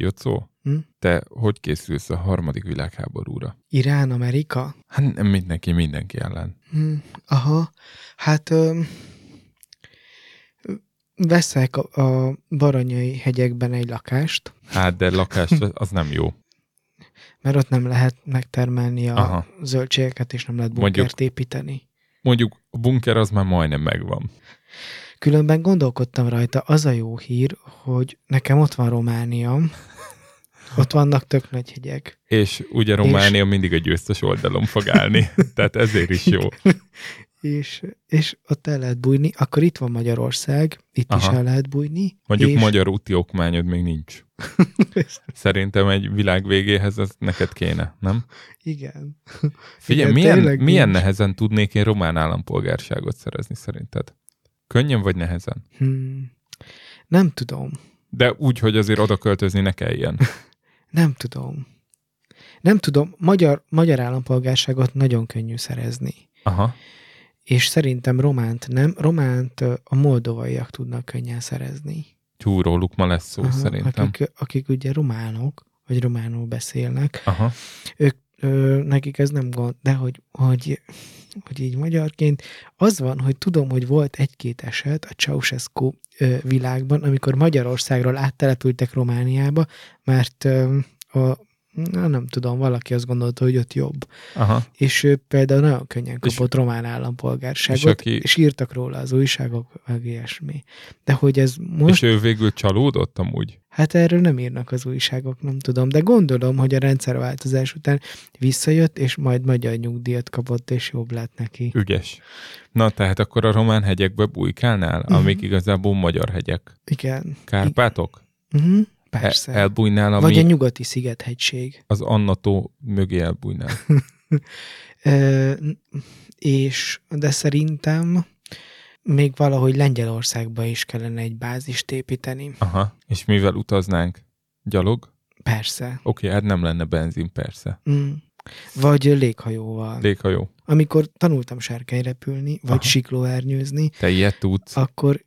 Jocó, Hm? te hogy készülsz a harmadik világháborúra? Irán, Amerika? Hát nem mindenki, mindenki ellen. Hm, aha, hát ö, veszek a, a Baranyai hegyekben egy lakást, Hát, de lakás az nem jó. mert ott nem lehet megtermelni a Aha. Zöldségeket, és nem lehet Mondjuk- bunkert építeni. Mondjuk a bunker az már majdnem megvan. Különben gondolkodtam rajta, az a jó hír, hogy nekem ott van Románia, ott vannak tök nagy hegyek. És ugye Románia mindig a győztes oldalon fog állni, tehát ezért is jó. És, és ott el lehet bújni, akkor itt van Magyarország, itt Aha. is el lehet bújni. Mondjuk és magyar úti okmányod még nincs. Szerintem egy világ végéhez ez neked kéne, nem? Igen. Figyelj, Igen, milyen, milyen nincs. nehezen tudnék én román állampolgárságot szerezni szerinted? Könnyen vagy nehezen? Hmm. Nem tudom. De úgy, hogy azért oda költözni ne kelljen. Nem tudom. Nem tudom, magyar, magyar állampolgárságot nagyon könnyű szerezni. Aha. És szerintem románt nem. Románt a moldovaiak tudnak könnyen szerezni. Tyú, róluk ma lesz szó Aha, szerintem. Akik, akik ugye románok, vagy románul beszélnek, Aha. Ö, nekik ez nem gond, de hogy, hogy, hogy így magyarként az van, hogy tudom, hogy volt egy-két eset a Ceausescu ö, világban, amikor Magyarországról áttelepültek Romániába, mert ö, a, na, nem tudom, valaki azt gondolta, hogy ott jobb. Aha. És ő például nagyon könnyen És- kapott román állampolgárságot, és és, aki- és írtak róla az újságok, meg ilyesmi. De hogy ez most, És ő végül csalódott amúgy? hát erről nem írnak az újságok, nem tudom, de gondolom, hogy a rendszerváltozás után visszajött, és majd magyar nyugdíjat kapott, és jobb lett neki. Ügyes. Na, tehát akkor a román hegyekbe bujkálnál, Mhm. amik igazából magyar hegyek. Igen. Kárpátok? Uh-huh. Persze. El, elbújnál, ami Vagy a nyugati szigethegység. az Annató mögé elbújnál. És, de szerintem még valahogy Lengyelországba is kellene egy bázist építeni. Aha. És mivel utaznánk? Gyalog? Persze. Oké, hát nem lenne benzin, persze. Mm. Vagy léghajóval. Léghajó. Amikor tanultam sárkány repülni, vagy Aha. siklóernyőzni, Te ilyet tudsz? akkor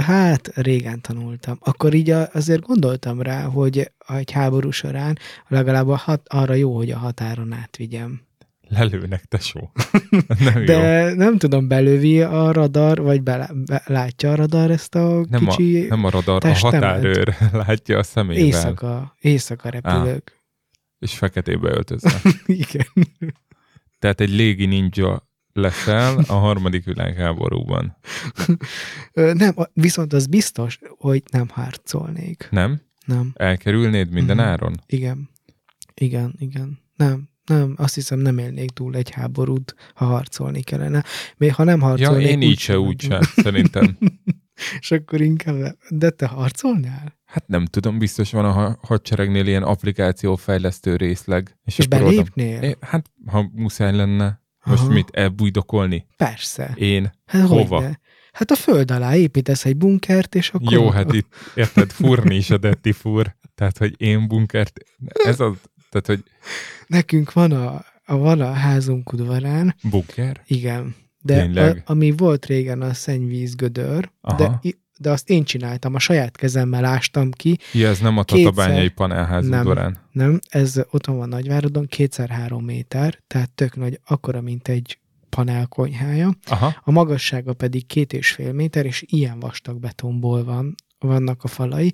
hát régen tanultam. Akkor így a, azért gondoltam rá, hogy egy háború során legalább a hat, arra jó, hogy a határon átvigyem. Lelőnek, tesó. nem De jó. nem tudom, belövi a radar, vagy be, be, látja a radar ezt a Nem a, kicsi nem a radar, a testemet. határőr látja a szemével, éjszaka, éjszaka repülők. és feketébe öltözve. Igen. Tehát egy légi ninja leszel a harmadik világháborúban. Nem, viszont az biztos, hogy nem harcolnék. Nem? Nem. Elkerülnéd minden Mhm. áron? Igen. Igen, igen. Nem, nem, azt hiszem nem élnék túl egy háborút, ha harcolni kellene. Még ha nem Ja, harcolnék, én így se, úgy se, szerintem. És akkor inkább, de te harcolnál? Hát nem tudom, biztos van a ha- hadseregnél ilyen applikációfejlesztő részleg. És oda- belépnél? É, Hát, ha muszáj lenne, most Aha. mit, elbújdokolni? Persze. Én? Hát Hova? hogyne? Hát a föld alá építesz egy bunkert, és akkor... Jó, hát itt, érted, furni is a detti fur. Tehát, hogy én bunkert, ez az, tehát, hogy Nekünk van a, a, van a házunk udvarán, bunker? igen, de Tényleg? a, ami volt régen a szennyvíz gödör, de, Aha. i- de azt én csináltam, a saját kezemmel ástam ki, Ja, ez nem a Kétszer. tatabányai panelház Nem. udvarán. nem, ez otthon van Nagyváradon, kétszer három méter, tehát tök nagy, akkora, mint egy panelkonyhája. Aha, A magassága pedig két és fél méter, és ilyen vastag betonból van, vannak a falai.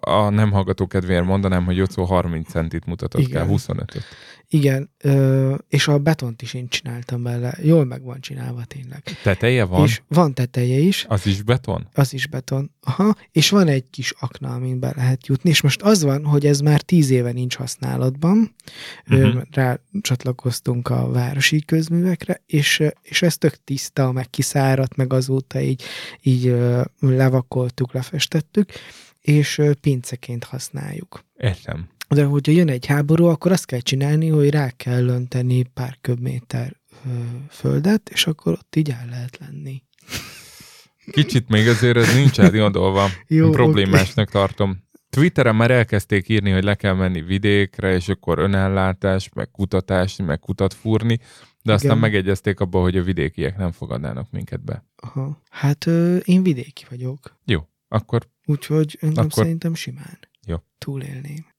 A nem hallgató kedvéért mondanám, hogy Jocó 30 centit mutatott Igen. kell, 25-öt. Igen, ö, és a betont is én csináltam bele. Jól meg van csinálva tényleg. Teteje van? És van teteje is, Az is beton? az is beton. Aha, és van egy kis akna, amin be lehet jutni, és most az van, hogy ez már tíz éve nincs használatban, Mhm. uh-huh. rá csatlakoztunk a városi közművekre, és, és ez tök tiszta, meg kiszáradt, meg azóta így, így ö, levakoltuk, lefestettük, és ö, pinceként használjuk. Értem. De hogyha jön egy háború, akkor azt kell csinálni, hogy rá kell önteni pár köbméter földet, és akkor ott így el lehet lenni. Kicsit még azért ez nincs átgondolva. Jó, Problémásnak tartom. Twitteren már elkezdték írni, hogy le kell menni vidékre, és akkor önellátás, meg kutatás, meg kutat fúrni, de aztán Igen. megegyezték abba, hogy a vidékiek nem fogadnának minket be. Aha. Hát ö, én vidéki vagyok, Jó, akkor úgyhogy engem Akkor- szerintem simán. Jó. túlélném.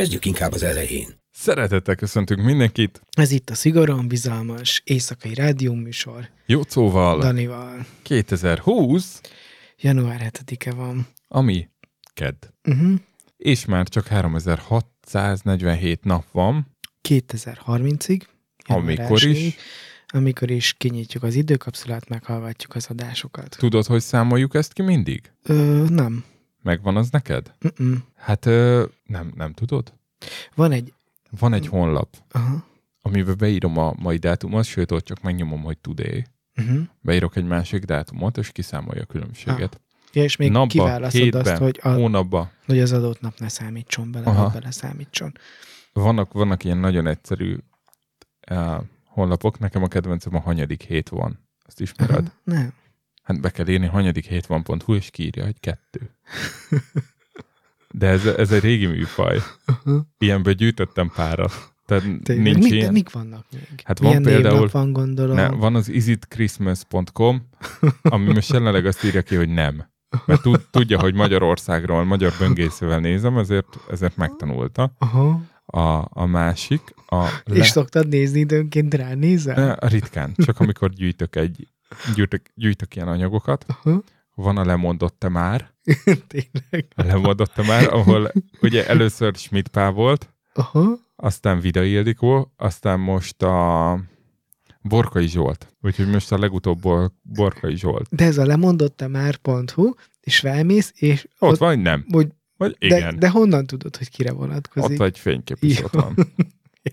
Kezdjük inkább az elején. Szeretettel köszöntünk mindenkit. Ez itt a szigorúan bizalmas éjszakai rádióműsor Jócóval Danival. 2020, Január 7-e van. Ami kedd. Uh-huh. És már csak 3647 nap van, 2030-ig. január amikor 1-ig, is. Amikor is kinyitjuk az időkapszulát, meghallgatjuk az adásokat. Tudod, hogy számoljuk ezt ki mindig? Ö, nem. Megvan az neked? Uh-uh. Hát ö, nem, nem tudod? Van egy... Van egy honlap, Aha. amiben beírom a mai dátumot, sőt, ott csak megnyomom, hogy today. Uh-huh. Beírok egy másik dátumot, és kiszámolja a különbséget. Ja, és még Napba, kiválasztod hétben, azt, hogy, a, Hónapba. hogy az adott nap ne számítson bele, Aha. bele számítson. Vannak, vannak ilyen nagyon egyszerű uh, honlapok. Nekem a kedvencem a hanyadik hét van. Azt ismered? Aha. Nem. Hát be kell írni hanyadik hét van.hu, és kiírja, hogy kettő. De ez, ez egy régi műfaj. Ilyenből gyűjtöttem párat. Tehát Tényleg, nincs mik, ilyen. mik vannak még? Hát van Milyen például- van, gondolom. Ne, van az isitchristmas.com, ami most jelenleg azt írja ki, hogy nem. Mert tud, tudja, hogy Magyarországról, magyar böngészővel nézem, ezért, ezért megtanulta. Aha. A, a másik, a, És szoktad nézni időnként ránézel? Ritkán, csak amikor gyűjtök egy, gyűjtök, gyűjtök ilyen anyagokat. Aha. Van a lemondott már, Tényleg. a lemondott már, ahol ugye először Schmidt Pál volt, Aha. aztán Vida Ildikó, aztán most a Borkai Zsolt. Úgyhogy most a legutóbb Bor- Borkai Zsolt. De ez a lemondott már.hu, és felmész, és Ott van, hogy nem. hogy, Vagy de, igen. de honnan tudod, hogy kire vonatkozik? Ott egy fénykép is Jó. ott van.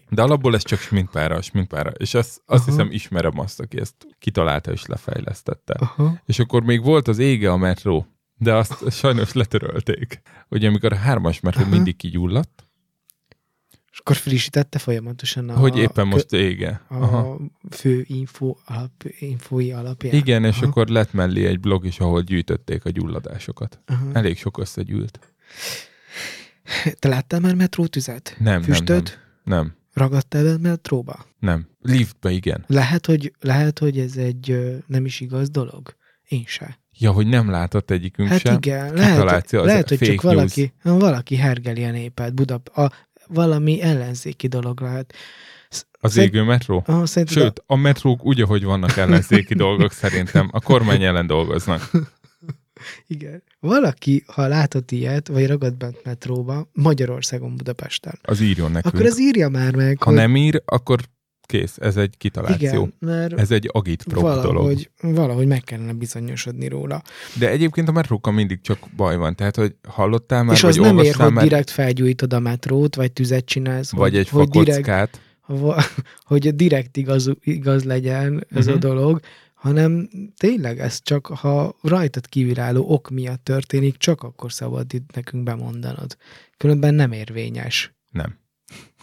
De alapból ez csak smintpára, smintpára. És azt, azt Aha. hiszem ismerem azt, aki ezt kitalálta és lefejlesztette. Aha. És akkor még volt az ége a metró, de azt sajnos letörölték. Ugye amikor a hármas metró Aha. mindig kigyulladt, És akkor frissítette folyamatosan a, hogy éppen most ége. a Aha. fő info alap, infói alapján. Igen, és Aha. akkor lett mellé egy blog is, ahol gyűjtötték a gyulladásokat. Aha. Elég sok összegyűlt. Te láttál már metrótüzet? Nem, nem, Füstöt? Nem, Ragadtál be metróba? nem. Liftbe igen. Lehet, hogy, lehet, hogy ez egy nem is igaz dolog. Én se. Ja, hogy nem látott egyikünk Hát sem. igen, lehet, lehet hogy csak news. valaki, valaki hergeli a népet. Budap, a, valami ellenzéki dolog lehet. Az Szerint- égő metró? Ah, Sőt, a metrók úgy, ahogy vannak ellenzéki dolgok szerintem, a kormány ellen dolgoznak. A, igen. Valaki, ha látott ilyet, vagy ragad bent metróba, Magyarországon, Budapesten, Az írjon nekünk. akkor az írja már meg, Ha nem ír, akkor kész, ez egy kitaláció. igen, mert Ez egy agitprop dolog. valahogy, valahogy meg kellene bizonyosodni róla. De egyébként a metrókkal mindig csak baj van. Tehát, hogy hallottál már, és vagy az nem ér, olvastál hogy már, direkt felgyújtod a metrót, vagy tüzet csinálsz, vagy hogy, egy hogy direkt, ha- hogy direkt igaz, igaz legyen ez Mhm. a dolog, hanem tényleg ez csak, ha rajtad kívülálló ok miatt történik, csak akkor szabad itt nekünk bemondanod. Különben nem érvényes. Nem.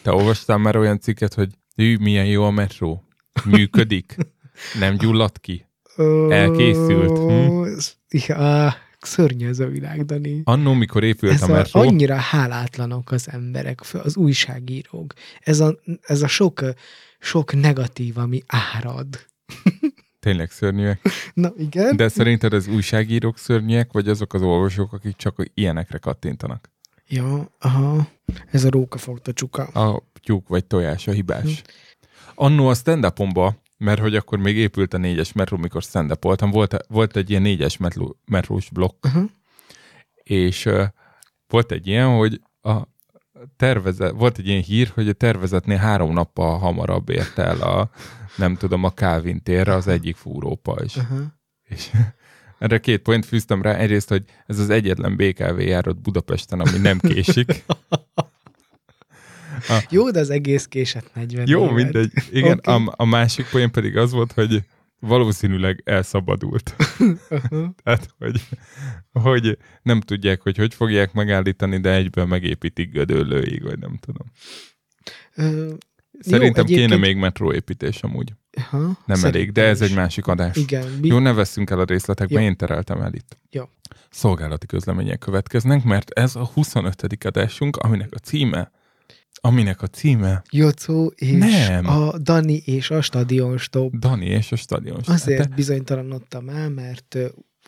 Te olvastál már olyan cikket, hogy hű, milyen jó a metró? Működik? Nem gyulladt ki? Elkészült, hm? Ja, szörnyű ez a világ, Dani. Annó, mikor épült Ez a a, metró, annyira hálátlanok az emberek, az újságírók. Ez a, ez a sok, sok negatív, ami árad. tényleg szörnyűek. Na igen. De szerinted az újságírók szörnyűek, vagy azok az olvasók, akik csak ilyenekre kattintanak? Ja, aha. Ez a róka fogta csuka. A tyúk vagy tojás a hibás. Annó a stand mert hogy akkor még épült a négyes metró, mikor stand voltam, volt, volt egy ilyen négyes metró, metrós blokk, Aha. és uh, volt egy ilyen, hogy a tervezet, volt egy ilyen hír, hogy a tervezetnél három nappal hamarabb ért el a, nem tudom, a Calvin térre az egyik fúrópajzs. Aha. És erre két point fűztem rá. Egyrészt, hogy ez az egyetlen BKV járat Budapesten, ami nem késik. Jó, de az egész késett 40 Jó, évet. mindegy. Igen, Oké. a, a másik poén pedig az volt, hogy valószínűleg elszabadult. Aha. Tehát, hogy, hogy nem tudják, hogy hogy fogják megállítani, de egyből megépítik Gödöllőig, vagy nem tudom. Szerintem kéne egyébként- még metróépítés amúgy. Aha, Nem elég, szerintem de ez is. egy másik adás. Igen, bi- Jó, ne vesszünk el a részletekbe, Jó. én tereltem el itt. Jó. Szolgálati közlemények következnek, mert ez a 25. adásunk, aminek a címe, aminek a címe Jocó és Nem. a Dani és a stadion stop. Dani és a stadion. Azért De, bizonytalanodtam el, mert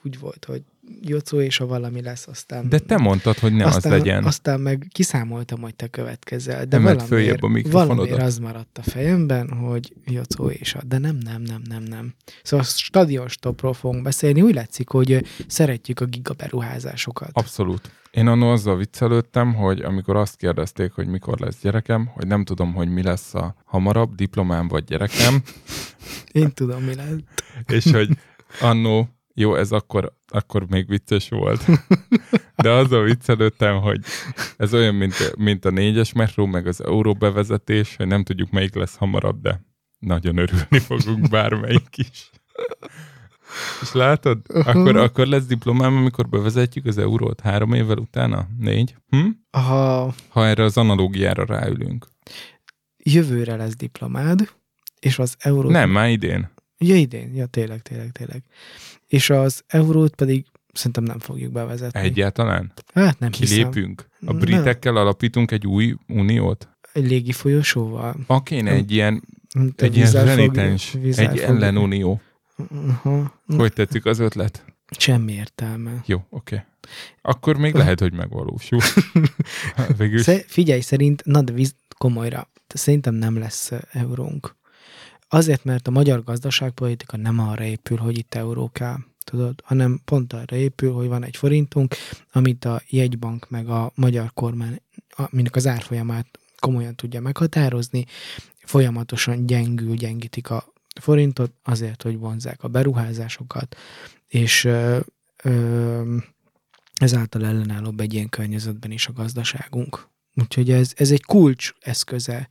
úgy volt, hogy Jocó és a valami lesz, aztán... de te mondtad, hogy ne aztán, az legyen. Aztán meg kiszámoltam, hogy te következel, de Emeld valamiért, a mikrofonodat. valamiért az maradt a fejemben, hogy Jocó és a... De nem, nem, nem, nem, nem. Szóval a stadion stopról fogunk beszélni. Úgy látszik, hogy szeretjük a gigaberuházásokat. Abszolút. Én annól azzal viccelődtem, hogy amikor azt kérdezték, hogy mikor lesz gyerekem, hogy nem tudom, hogy mi lesz a hamarabb, diplomám vagy gyerekem, Én tudom, mi lesz. és hogy annó, jó, ez akkor, akkor még vicces volt. De azzal viccelődtem, hogy ez olyan, mint, mint a négyes metró, meg az euró bevezetés, hogy nem tudjuk, melyik lesz hamarabb, de nagyon örülni fogunk bármelyik is. És látod? Akkor, akkor lesz diplomám, amikor bevezetjük az eurót három évvel utána? Négy? Hm? Ha Ha erre az analógiára ráülünk. jövőre lesz diplomád, és az eurót... Nem, már idén. Ja, idén. Ja, tényleg, tényleg, tényleg. És az eurót pedig szerintem nem fogjuk bevezetni. Egyáltalán? Hát nem hiszem. Kilépünk? A Nem. britekkel alapítunk egy új uniót? Egy légi folyosóval. A kéne egy ilyen, a egy ilyen renitens, egy ellenunió. Aha. Hogy tetszik az ötlet? Semmi értelme. Jó, oké. Akkor még lehet, hogy megvalósul. Végül figyelj, szerint, na de víz, komolyra, szerintem nem lesz eurónk. Azért, mert a magyar gazdaságpolitika nem arra épül, hogy itt euró tudod, hanem pont arra épül, hogy van egy forintunk, amit a jegybank meg a magyar kormány, aminek az árfolyamát komolyan tudja meghatározni, folyamatosan gyengül, gyengítik a forintot azért, hogy vonzák a beruházásokat, és ö, ö, ezáltal ellenállóbb egy ilyen környezetben is a gazdaságunk. Úgyhogy ez, ez egy kulcs eszköze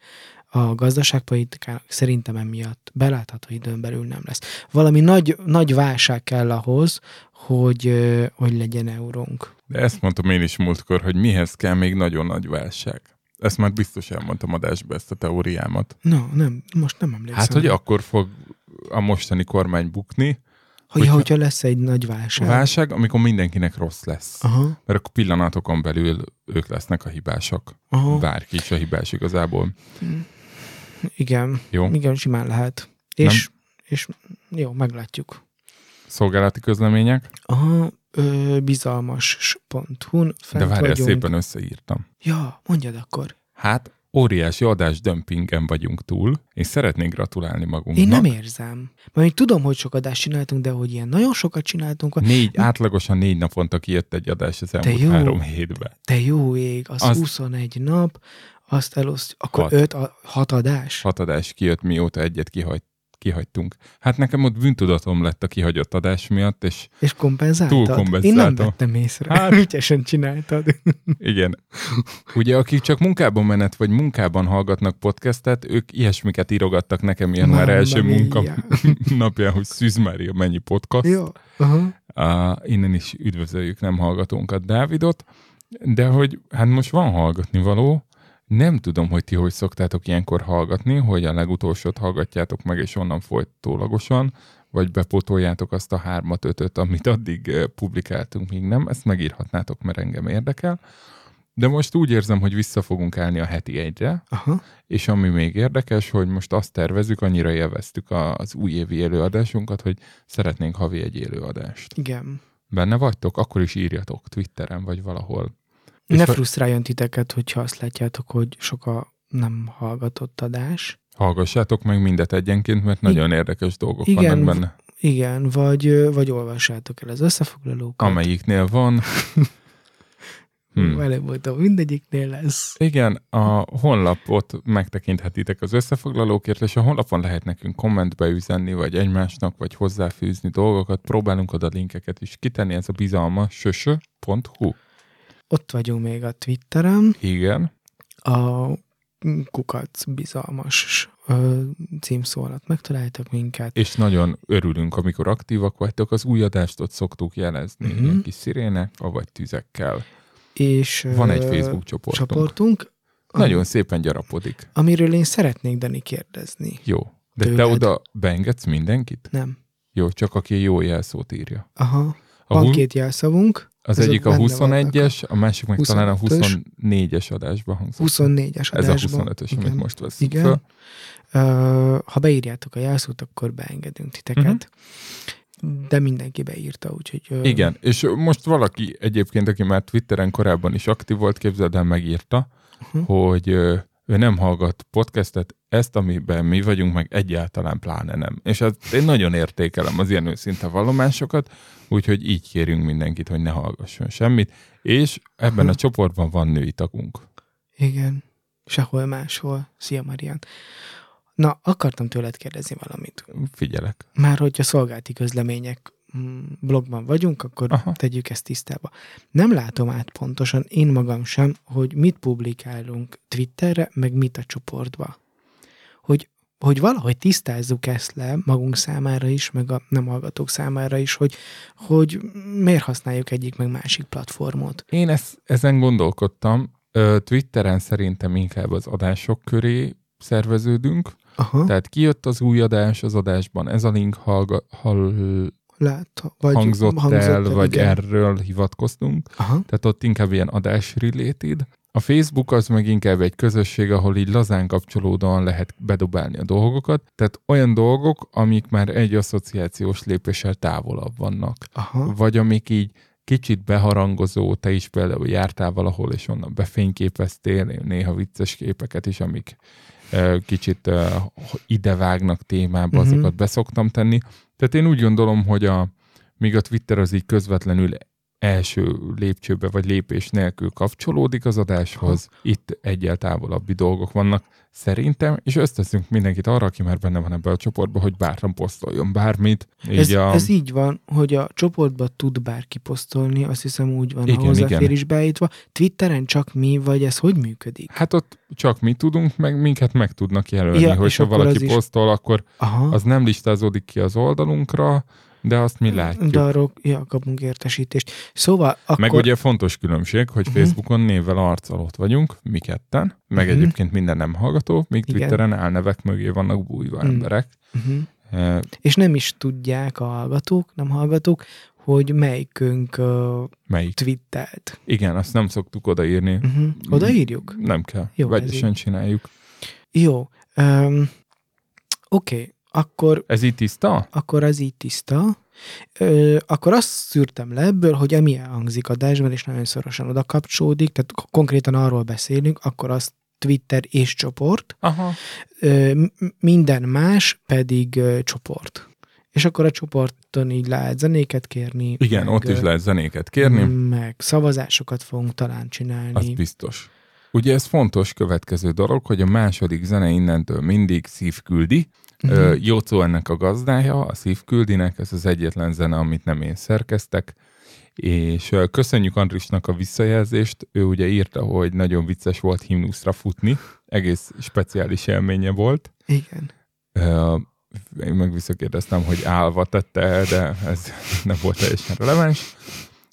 a gazdaságpolitikának, szerintem emiatt belátható időn belül nem lesz. Valami nagy, nagy válság kell ahhoz, hogy, hogy legyen eurónk. De ezt mondtam én is múltkor, hogy mihez kell még nagyon nagy válság. Ezt már biztos elmondtam adásba, ezt a teóriámat. Na, nem, most nem emlékszem. Hát, hogy akkor fog a mostani kormány bukni, hogy, hogyha- hogyha lesz egy nagy válság. válság, amikor mindenkinek rossz lesz. Aha, Mert akkor pillanatokon belül ők lesznek a hibásak. aha, Bárki is a hibás igazából. Igen, Jó? igen, simán lehet. És, és jó, meglátjuk. Szolgálati közlemények. Aha, ö, bizalmas.hu-n De fent várjál, vagyunk. szépen összeírtam. Ja, mondjad akkor. Hát, óriási adás dömpingen vagyunk túl, és szeretnék gratulálni magunknak. Én nem érzem. Majd tudom, hogy sok adást csináltunk, de hogy ilyen nagyon sokat csináltunk, Négy, átlagosan négy naponta kijött egy adás az elmúlt jó. három hétben. te jó ég, Az- az 21 nap, azt elosztjuk, akkor Hat. 5, 6 adás? Hat adás kijött, mióta egyet kihagy, kihagytunk. Hát nekem ott bűntudatom lett a kihagyott adás miatt, és És kompenzáltad? Én nem vettem észre. Hát-. Ügyesen csináltad. igen. Ugye, akik csak munkában menet, vagy munkában hallgatnak podcastet, ők ilyesmiket írogattak nekem január első munka napján, hogy Szűz Mária mennyi podcast. Jó. Aha. Uh, innen is üdvözöljük nem hallgatónkat, Dávidot, de hogy hát most van hallgatni való, nem tudom, hogy ti hogy szoktátok ilyenkor hallgatni, hogy a legutolsót hallgatjátok meg, és onnan folytólagosan, vagy bepótoljátok azt a hármat, ötöt, amit addig publikáltunk, míg nem. Ezt megírhatnátok, mert engem érdekel. De most úgy érzem, hogy vissza fogunk állni a heti egyre, Aha. és ami még érdekes, hogy most azt tervezük, annyira élveztük az újévi élőadásunkat, hogy szeretnénk havi egy élőadást. Igen. Benne vagytok? Akkor is írjatok Twitteren, vagy valahol. És Ne frusztráljon titeket, hogyha azt látjátok, hogy sok a nem hallgatott adás. Hallgassátok meg mindet egyenként, mert nagyon érdekes dolgok Igen, vannak benne. Igen, vagy, vagy olvassátok el az összefoglalókat. Amelyiknél van. Hmm. Előbb voltam, mindegyiknél lesz. Igen, a honlapot megtekinthetitek az összefoglalókért, és a honlapon lehet nekünk kommentbe üzenni, vagy egymásnak, vagy hozzáfűzni dolgokat. Próbálunk oda linkeket is kitenni, ez a bizalmas sösö.hu. Ott vagyunk még a Twitteren, Igen, a kukac bizalmas ö, címszó alatt megtaláltak minket. és nagyon örülünk, amikor aktívak vagytok. Az új adást ott szoktuk jelezni, Mhm. uh-huh. ilyen kis szirének, vagy tüzekkel. És Van egy Facebook csoportunk. csoportunk, Nagyon szépen gyarapodik. amiről én szeretnék Dani kérdezni. Jó. De te tőled. oda beengedsz mindenkit? Nem. Jó, csak aki jó jelszót írja. Aha. A Van két jelszavunk. Az azok egyik a benne 21-es, a másik meg talán a 25-ös. 24-es adásban hangzott. 24-es Ez a adásban. 25-ös, Igen. amit most veszünk Igen. föl. Ha beírjátok a jelszót, akkor beengedünk titeket. Mhm. De mindenki beírta, úgyhogy... ö, Igen, és most valaki egyébként, aki már Twitteren korábban is aktív volt, képzeld el, megírta, Uh-huh. hogy ö, ő nem hallgat podcastet, ezt, amiben mi vagyunk, meg egyáltalán pláne nem. És ezt én nagyon értékelem az ilyen őszinte vallomásokat, úgyhogy így kérünk mindenkit, hogy ne hallgasson semmit, és ebben a csoportban van női tagunk. Igen. Sehol máshol. Szia, Marian. Na, akartam tőled kérdezni valamit. Figyelek. Már hogyha szolgálti közlemények mm, blogban vagyunk, akkor. Aha. tegyük ezt tisztába. Nem látom át pontosan, én magam sem, hogy mit publikálunk Twitterre, meg mit a csoportba. Hogy, hogy valahogy tisztázzuk ezt le magunk számára is, meg a nem hallgatók számára is, hogy, hogy miért használjuk egyik meg másik platformot. Én ezt, ezen gondolkodtam. Twitteren szerintem inkább az adások köré szerveződünk. Aha, Tehát kijött az új adás, az adásban ez a link hallga, hall, lát, vagy hangzott, hangzott el, vagy igen. erről hivatkoztunk. Aha, Tehát ott inkább ilyen adás related. A Facebook az meg inkább egy közösség, ahol így lazán kapcsolódóan lehet bedobálni a dolgokat. Tehát olyan dolgok, amik már egy asszociációs lépéssel távolabb vannak. aha, Vagy amik így kicsit beharangozó, te is például jártál valahol, és onnan befényképeztél néha vicces képeket is, amik kicsit idevágnak témába, azokat beszoktam tenni. Tehát én úgy gondolom, hogy a, míg a Twitter az így közvetlenül első lépcsőbe vagy lépés nélkül kapcsolódik az adáshoz, itt egyel távolabbi dolgok vannak szerintem, és öszteszünk mindenkit arra, aki már benne van ebbe a csoportba, hogy bátran posztoljon bármit. Így Ez, a... ez így van, hogy a csoportba tud bárki posztolni, azt hiszem úgy van, Igen, a hozzáfér igen. beállítva. Twitteren csak mi, vagy ez hogy működik? Hát ott csak mi tudunk, meg minket meg tudnak jelölni, Ja, hogyha akkor valaki az is- posztol, akkor Aha, az nem listázódik ki az oldalunkra, de azt mi látjuk. de arról ja, kapunk értesítést. Szóval akkor... Meg ugye fontos különbség, hogy Mhm. Facebookon névvel ott vagyunk, mi ketten, meg Mhm. egyébként minden nem hallgató, míg Igen. Twitteren álnevek mögé vannak bújva Mm. emberek. Uh-huh. Eh, És nem is tudják a hallgatók, nem hallgatók, hogy melyikünk uh, Melyik? twittelt. Igen, azt nem szoktuk odaírni. Uh-huh. Odaírjuk? Nem kell. Jó, Vegyesen csináljuk. Jó. Um, Oké, okay. Akkor Ez így tiszta? akkor az így tiszta. Ö, akkor azt szűrtem le ebből, hogy ami elhangzik adásban, és nagyon szorosan oda kapcsolódik, tehát konkrétan arról beszélünk, akkor az Twitter és csoport, Aha. ö, minden más pedig ö, csoport. És akkor a csoporton így lehet zenéket kérni. Igen, meg, ott is lehet zenéket kérni. Meg szavazásokat fogunk talán csinálni. Az biztos. Ugye ez fontos következő dolog, hogy a második zene innentől mindig szív küldi. Uh-huh. Jócó ennek a gazdája, a szív küldinek, ez az egyetlen zene, amit nem én szerkeztek. És köszönjük Andrisnak a visszajelzést. Ő ugye írta, hogy nagyon vicces volt himnuszra futni. Egész speciális élménye volt. Igen. Én meg visszakérdeztem, hogy állva tette de ez nem volt teljesen releváns.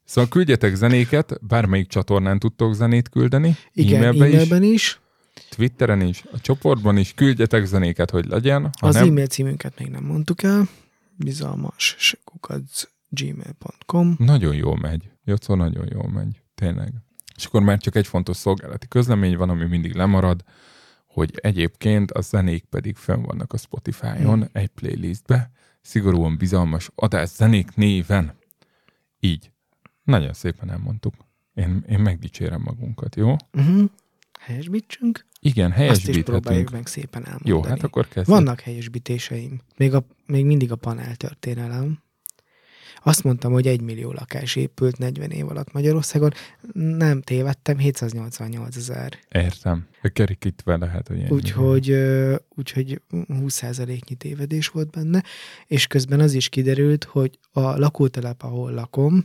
Szóval küldjetek zenéket, bármelyik csatornán tudtok zenét küldeni, Igen, e-mailbe is, e-mailben is. Twitteren is, a csoportban is, küldjetek zenéket, hogy legyen. Ha Az nem, e-mail címünket még nem mondtuk el. Bizalmas gmail.com nagyon jól megy. Jocó nagyon jól megy. Tényleg. És akkor már csak egy fontos szolgálati közlemény van, ami mindig lemarad, hogy egyébként a zenék pedig fönn vannak a Spotify-on Hmm. egy playlistbe, szigorúan bizalmas adás zenék néven. Így. Nagyon szépen elmondtuk. Én, én megdicsérem magunkat, jó? Uh-huh. Helyesbítsünk. Igen, Azt is helyesbíthetünk. próbáljuk meg szépen elmondani. Jó, hát akkor kezdjük. Vannak helyesbítéseim. Még, a, még mindig a panel történelem. Azt mondtam, hogy egy millió lakás épült 40 év alatt Magyarországon. Nem tévedtem, 788 ezer. Értem. A kerikítve lehet, hogy ennyi. Úgyhogy, úgyhogy 20%-nyi tévedés volt benne, és közben az is kiderült, hogy a lakótelep, ahol lakom,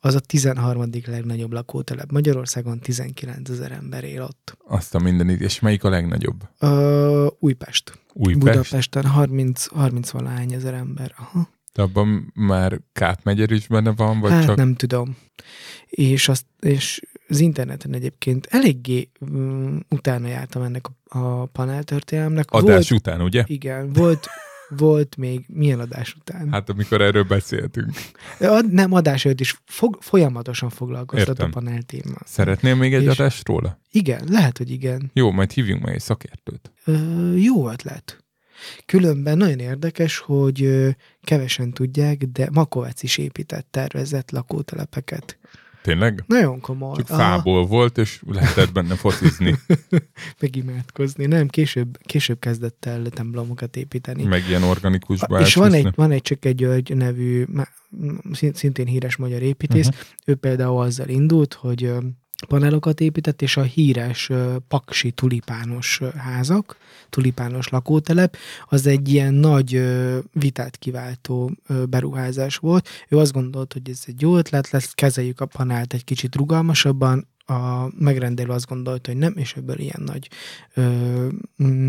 az a 13. legnagyobb lakótelep. Magyarországon 19 ezer ember él ott. Azt a mindenit. És melyik a legnagyobb? Ö, Újpest. Újpest? Budapesten 30, 30 valahány ezer ember. Aha. De abban már Kát megyer is benne van, vagy Hát csak... nem tudom. És, azt, és az interneten egyébként eléggé um, utána jártam ennek a, a panel történelmnek. Adás Volt, után, ugye? igen, volt volt még milyen adás után? Hát amikor erről beszéltünk. Ad, nem, adás előtt is fog, folyamatosan foglalkoztat Értem. a panel téma. Szeretnél még egy És- adást róla? Igen, lehet, hogy igen. Jó, majd hívjunk meg egy szakértőt. Ö, jó ötlet. Különben nagyon érdekes, hogy kevesen tudják, de Makovec is épített tervezett lakótelepeket. Tényleg? Nagyon komoly. Csak Aha, fából volt, és lehetett benne focizni, Megimádkozni. Nem, később, később kezdett el templomokat építeni. meg ilyen organikusba És van egy, van egy Cseke György nevű, szintén híres magyar építész, uh-huh. ő például azzal indult, hogy panelokat épített, és a híres paksi tulipános házak, tulipános lakótelep, az egy ilyen nagy vitát kiváltó beruházás volt. Ő azt gondolt, hogy ez egy jó ötlet lesz, kezeljük a panelt egy kicsit rugalmasabban, a megrendelő azt gondolta, hogy nem, és ebből ilyen nagy ö, mm,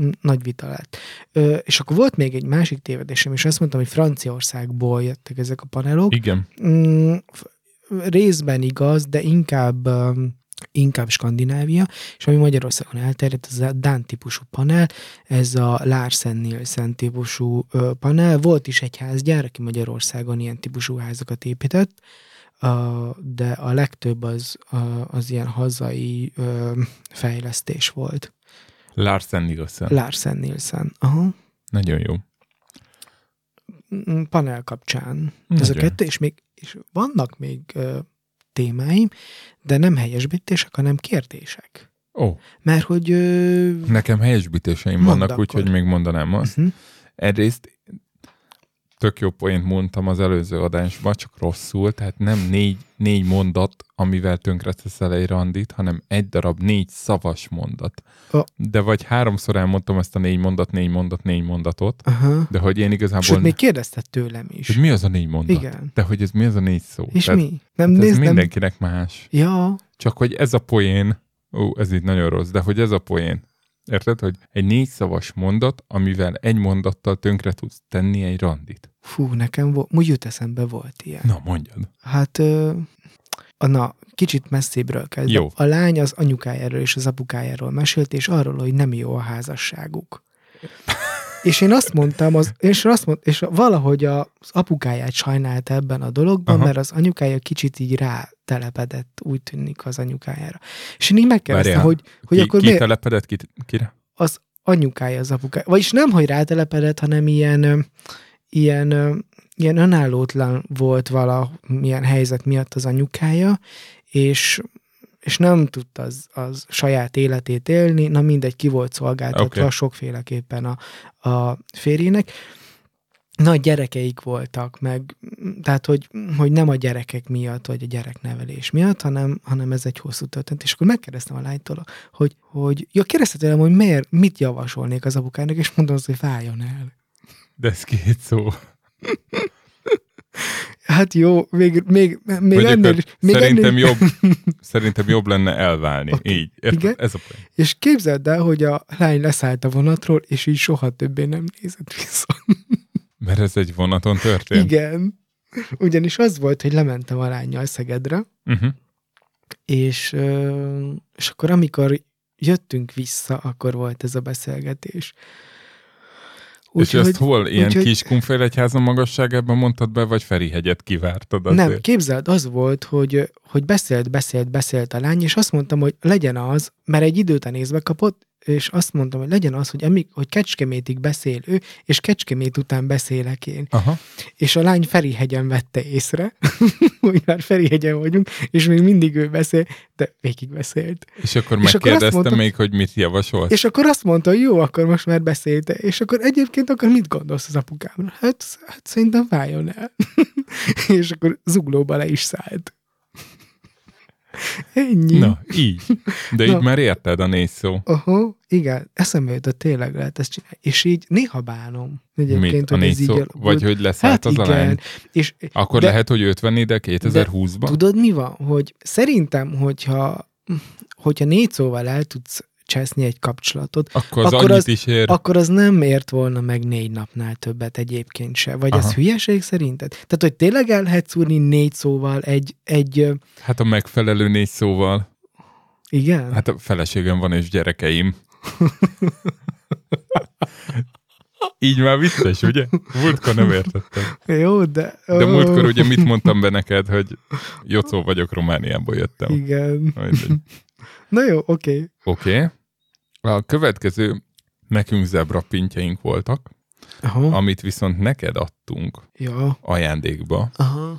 mm, nagy vita lett. Ö, és akkor volt még egy másik tévedésem, és azt mondtam, hogy Franciaországból jöttek ezek a panelok. Igen. Mm, részben igaz, de inkább um, inkább Skandinávia, és ami Magyarországon elterjedt, az a Dán típusú panel, ez a Larsen Nielsen típusú panel. Volt is egy házgyár, aki Magyarországon ilyen típusú házakat épített, de a legtöbb az, az ilyen hazai fejlesztés volt. Larsen Nielsen. Larsen Nielsen. Aha. Nagyon jó. Mm, panel kapcsán. Ez a Nagyon. kettő, és még és vannak még ö, témáim, de nem helyesbítések, hanem kérdések. Ó, Mert hogy... Ö, nekem helyesbítéseim vannak, úgyhogy még mondanám azt. uh-huh. Egyrészt tök jó poént mondtam az előző adásban, csak rosszul, tehát nem négy, négy mondat, amivel tönkreteszel egy randit, hanem egy darab négy szavas mondat. Ö. De vagy háromszor elmondtam ezt a négy mondat, négy mondat, négy mondatot, Aha. de hogy én igazából... Sőt, még kérdezted tőlem is. Hogy mi az a négy mondat? Igen. De hogy ez mi az a négy szó? És Tehát, mi? Nem hát ez nézd, nem... mindenkinek más. Ja, Csak hogy ez a poén, ó, ez így nagyon rossz, de hogy ez a poén. Érted, hogy egy négy szavas mondat, amivel egy mondattal tönkre tudsz tenni egy randit. fú, nekem volt, úgy jut eszembe volt ilyen. Na, mondjad. Hát, ö, a, na, kicsit messzébről kezdve. Jó. A lány az anyukájáról és az apukájáról mesélt, és arról, hogy nem jó a házasságuk. És én azt mondtam, az, és, azt mond, és valahogy az apukáját sajnálta ebben a dologban, Aha. mert az anyukája kicsit így rá telepedett, úgy tűnik az anyukájára. És én így megkérdeztem, hogy, hogy ki, akkor ki miért telepedett ki, kire? az anyukája az apukája. Vagyis nem, hogy rátelepedett, hanem ilyen, ilyen, ilyen önállótlan volt valamilyen helyzet miatt az anyukája, és és nem tudta az, az saját életét élni, na mindegy, ki volt szolgáltatva okay. sokféleképpen a, a férjének. Nagy gyerekeik voltak, meg tehát, hogy, hogy nem a gyerekek miatt, vagy a gyereknevelés miatt, hanem, hanem ez egy hosszú történet. És akkor megkérdeztem a lánytól, hogy, hogy ja, kérdezte tőlem, hogy miért, mit javasolnék az apukának, és mondom azt, hogy váljon el. De ez két szó. Hát jó, még, még, még Vagy ennél is. Még szerintem, ennél, jobb, szerintem jobb lenne elválni. Oké. Így. Érted? Igen. Ez a. És képzeld el, hogy a lány leszállt a vonatról, és így soha többé nem nézett vissza. Mert ez egy vonaton történt. Igen. Ugyanis az volt, hogy lementem a lányjal Szegedre, Uh-huh. és, és akkor amikor jöttünk vissza, akkor volt ez a beszélgetés. És ezt hol? Ilyen úgyhogy- Kiskunfélegyházon magasságában mondtad be, vagy Ferihegyet kivártad azért? Nem, képzeld, az volt, hogy, hogy beszélt, beszélt, beszélt a lány, és azt mondtam, hogy legyen az, mert egy idő után észbe kapott, és azt mondtam, hogy legyen az, hogy, amíg, hogy Kecskemétig beszél ő, és Kecskemét után beszélek én. Aha. És a lány Ferihegyen vette észre, hogy már Ferihegyen vagyunk, és még mindig ő beszél, de végig beszélt. És akkor mondtam- még, hogy mit javasolt. És akkor azt mondta, hogy jó, akkor most már beszélte. És akkor egyébként akkor mit gondolsz az apukámra? Hát, hát szerintem váljon el. és akkor zuglóba le is szállt. Ennyi. Na, így. De Na. így már érted a négy szó. Aha, igen, eszembe jutott, tényleg lehet ezt csinálni. És így néha bánom egyébként, Mit? A hogy négy ez így szó? alakult. Vagy hogy leszállt Hát az a lány? igen, és Akkor De- lehet, hogy őt venni, de 2020-ban? Tudod, mi van? Hogy szerintem, hogyha, hogyha négy szóval el tudsz cseszni egy kapcsolatot, Akkor az akkor az- is ér. akkor az nem ért volna meg négy napnál többet egyébként se. Vagy ez Aha. hülyeség szerinted? Tehát, hogy tényleg el lehet szúrni négy szóval egy, egy Hát a megfelelő négy szóval. igen? Hát a feleségem van és gyerekeim. Így már vicces, ugye? Múltkor nem értettem. Jó, de... De múltkor ugye mit mondtam be neked, hogy Jocó vagyok, Romániából jöttem. Igen. Mindegy. Na jó, oké. Oké. Okay. A következő nekünk zebra pintjeink voltak, Aha. amit viszont neked adtunk Ja. ajándékba, Aha.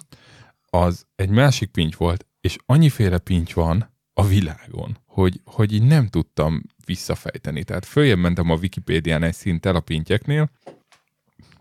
az egy másik pinty volt, és annyiféle pinty van a világon, hogy, hogy így nem tudtam visszafejteni. Tehát följebb mentem a Wikipédián egy szinttel a pintyeknél,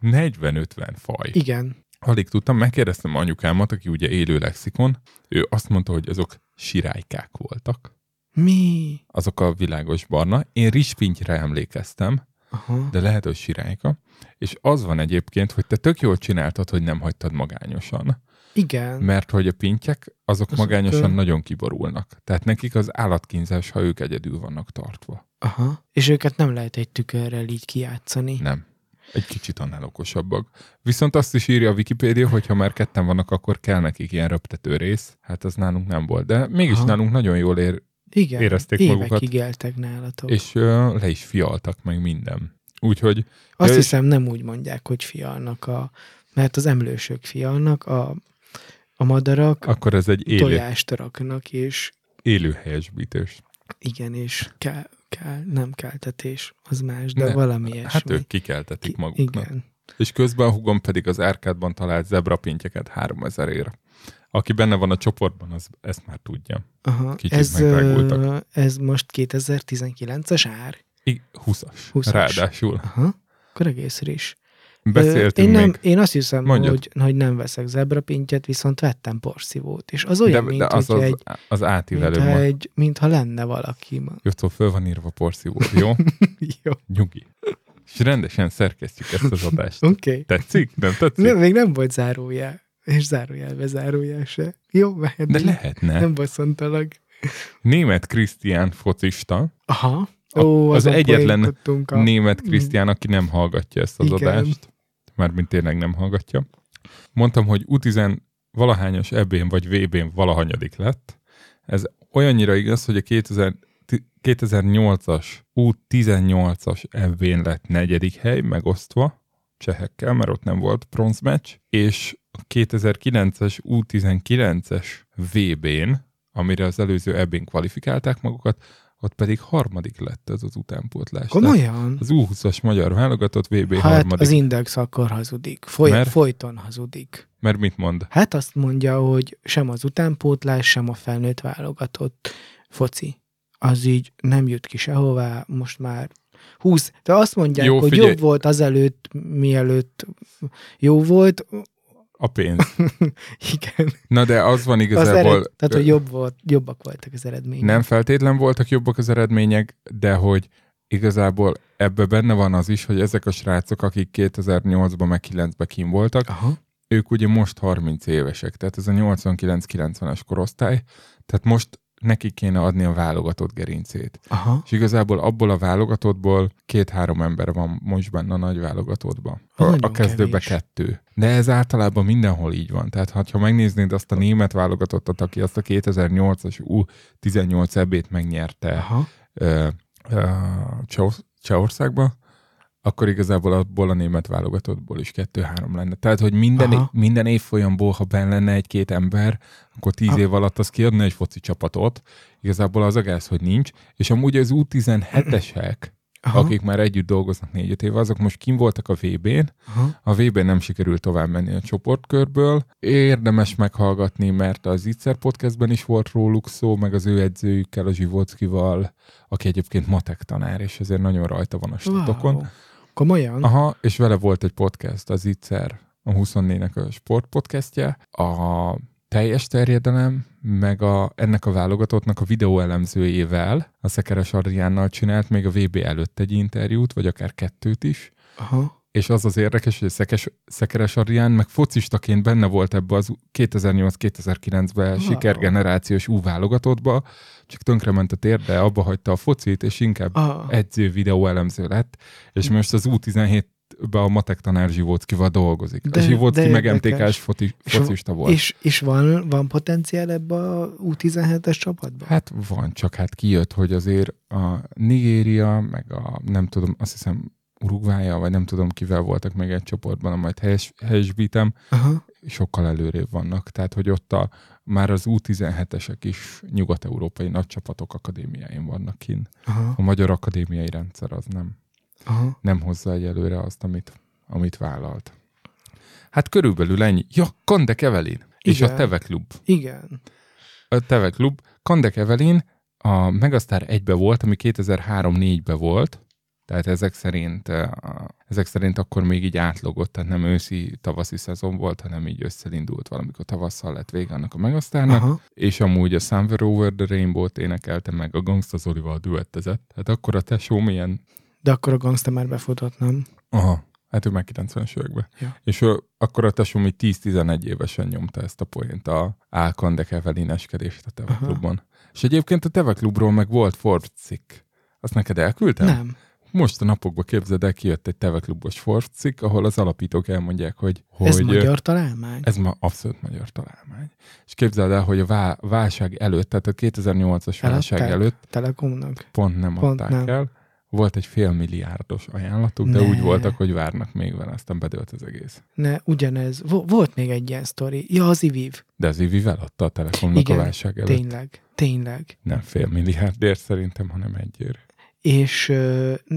40-50 faj. Igen. Alig tudtam, megkérdeztem anyukámat, aki ugye élő lexikon, ő azt mondta, hogy azok sirálykák voltak. Mi? Azok a világos barna. Én rizspintyre emlékeztem, Aha. de lehet, hogy sirályka. És az van egyébként, hogy te tök jól csináltad, hogy nem hagytad magányosan. Igen. Mert hogy a pintyek, azok Azok, magányosan ö- nagyon kiborulnak. Tehát nekik az állatkínzás, ha ők egyedül vannak tartva. Aha. És őket nem lehet egy tükörrel így kijátszani. Nem. Egy kicsit annál okosabbak. Viszont azt is írja a Wikipédia, hogy ha már ketten vannak, akkor kell nekik ilyen röptető rész. Hát az nálunk nem volt. De mégis Aha. nálunk nagyon jól ér, Igen. érezték évekig magukat. éltek nálatok. és ö, le is fialtak meg minden. Úgyhogy Azt Ja, és- hiszem nem úgy mondják, hogy fialnak a... Mert az emlősök fialnak, a, a madarak akkor ez egy élő, tojást raknak, és élő helyesbítés. igen, és kell, kell, nem keltetés, az más, de Ne, valami ilyesmi. Hát ők kikeltetik Ki- maguknak. Igen. És közben a hugom pedig az árkádban talált zebrapintyeket 3000 ér. Aki benne van a csoportban, az ezt már tudja. Aha. Kicsit Ez, megrágultak. ez most 2019-es ár? I- 20-as. 20-as. Ráadásul. Aha. Akkor egész is. Beszéltünk én, nem, még. én azt hiszem, Mondjad. hogy, hogy nem veszek zebrapintyet, viszont vettem porszívót. És az olyan, de, mint, de az, az, egy, az átívelő mintha, egy, mintha lenne valaki. Jó, szóval föl van írva porszívó, jó? Jó, Nyugi. És rendesen szerkesztjük ezt az adást. oké. Okay. Tetszik? Nem tetszik? Nem, még nem volt zárójel. És zárójelbe zárójel se. Jó, mehet. De lehetne. Nem bosszantalak. Német Krisztián focista, Aha. A- Ó, az egyetlen a... német Krisztián, aki nem hallgatja ezt az Igen. adást, mármint tényleg nem hallgatja. Mondtam, hogy U10 valahányos ebén vagy VB-n valahanyadik lett. Ez olyannyira igaz, hogy a 2000, ti- 2008-as U18-as ebén lett negyedik hely, megosztva csehekkel, mert ott nem volt bronzmeccs, és a 2009-es U19-es VB-n, amire az előző ebén kvalifikálták magukat, ott pedig harmadik lett ez az utánpótlás. Komolyan? az U20-as magyar válogatott VB Hát harmadik. az Index akkor hazudik. Foly- Mert? Folyton hazudik. Mert mit mond? Hát azt mondja, hogy sem az utánpótlás, sem a felnőtt válogatott foci. Az így nem jut ki sehová, most már 20. De azt mondják, jó, hogy figyelj. jobb volt azelőtt, mielőtt jó volt. A pénz. Igen. Na de az van Az igazából... ered, tehát, hogy jobb volt, jobbak voltak az eredmények. Nem feltétlen voltak jobbak az eredmények, de hogy igazából ebbe benne van az is, hogy ezek a srácok, akik 2008-ban meg 9-ben kim voltak, Aha. ők ugye most 30 évesek, tehát ez a 89-90-es korosztály, tehát most neki kéne adni a válogatott gerincét. Aha. És igazából abból a válogatottból két-három ember van most benne a nagy válogatottban. A, a kezdőbe kevés. kettő. De ez általában mindenhol így van. Tehát hát, ha megnéznéd azt a német válogatottat, aki azt a 2008-as U18 ebét megnyerte Aha. ö, ö, Cseh- Csehországba, akkor igazából abból a német válogatottból is kettő-három lenne. Tehát, hogy minden, Aha. minden évfolyamból, ha benne lenne egy-két ember, akkor tíz Aha. év alatt az kiadna egy foci csapatot. Igazából az a gáz, hogy nincs. És amúgy az U17-esek, Aha. akik már együtt dolgoznak négy-öt éve, azok most kim voltak a VB-n. Aha. A VB-n nem sikerült tovább menni a csoportkörből. Érdemes meghallgatni, mert az Itzer podcastben is volt róluk szó, meg az ő edzőjükkel, a Zsivockival, aki egyébként matek tanár, és ezért nagyon rajta van a statokon. Wow. Komolyan? Aha, és vele volt egy podcast, az Itzer, a 24-nek a sportpodcastje. A teljes terjedelem, meg a, ennek a válogatottnak a videó elemzőjével, a Szekeres Adriánnal csinált még a VB előtt egy interjút, vagy akár kettőt is, Aha. És az az érdekes, hogy Szekes, Szekeres Adrián meg focistaként benne volt ebbe az 2008-2009-ben Wow. sikergenerációs U válogatottba, csak tönkrement a térde, abba hagyta a focit, és inkább Ah. edző videó elemző lett, és most az U17-ben a matek tanár Zsivóckival dolgozik. De- a Zsivócki meg. MTK-s foci, És- focista volt. És, és van, van potenciál ebbe a U17-es csapatban? Hát van, csak hát kijött, hogy azért a Nigéria, meg a nem tudom, azt hiszem Uruguaja, vagy nem tudom kivel voltak még egy csoportban, majd helyes, helyesbítem, Aha. sokkal előrébb vannak. Tehát, hogy ott a, már az U17-esek is nyugat-európai nagy csapatok akadémiáin vannak kint. Aha. A magyar akadémiai rendszer az nem, Aha. nem hozza egyelőre azt, amit, amit vállalt. Hát körülbelül ennyi. Ja, Kandek Evelin. És a. Teve Klub. Igen. A Teve Klub. Kandek Evelin a Megastar 1-be volt, ami 2003-4-be volt, tehát ezek szerint, eh, ezek szerint akkor még így átlogott, tehát nem őszi, tavaszi szezon volt, hanem így összelindult valamikor tavasszal lett vége annak a Megasztárnak, Aha. és amúgy a Somewhere Over the Rainbow-t énekelte meg a Gangsta Zolival duettezett. Hát akkor a tesó milyen De akkor a gangsta már befutott, nem? Aha, hát ő már 90-es években. Ja. És ő, akkor a tesóm így 10-11 évesen nyomta ezt a poént a Álkandek Evelineskedést a Teve Aha. Klubban. És egyébként a Teve Klubról meg volt Forbes cikk. Azt neked elküldtem? Nem. Most a napokban képzeld el, kijött egy Teve Klubos Forbes cikk, ahol az alapítók elmondják, hogy, hogy Ez magyar találmány? ez ma abszolút magyar találmány. És képzeld el, hogy a vá- válság előtt, tehát a 2008-as válság Eladták? előtt Telekomnak? pont nem Pont adták nem. el. Volt egy félmilliárdos ajánlatuk, de Ne. úgy voltak, hogy várnak még vele, aztán bedőlt az egész. Ne, ugyanez. Vo- volt még egy ilyen sztori. Ja, az IVIV. De az Ivi eladta a Telekomnak Igen, a válság előtt. Tényleg. Tényleg. Nem fél milliárdért szerintem, hanem egyért. És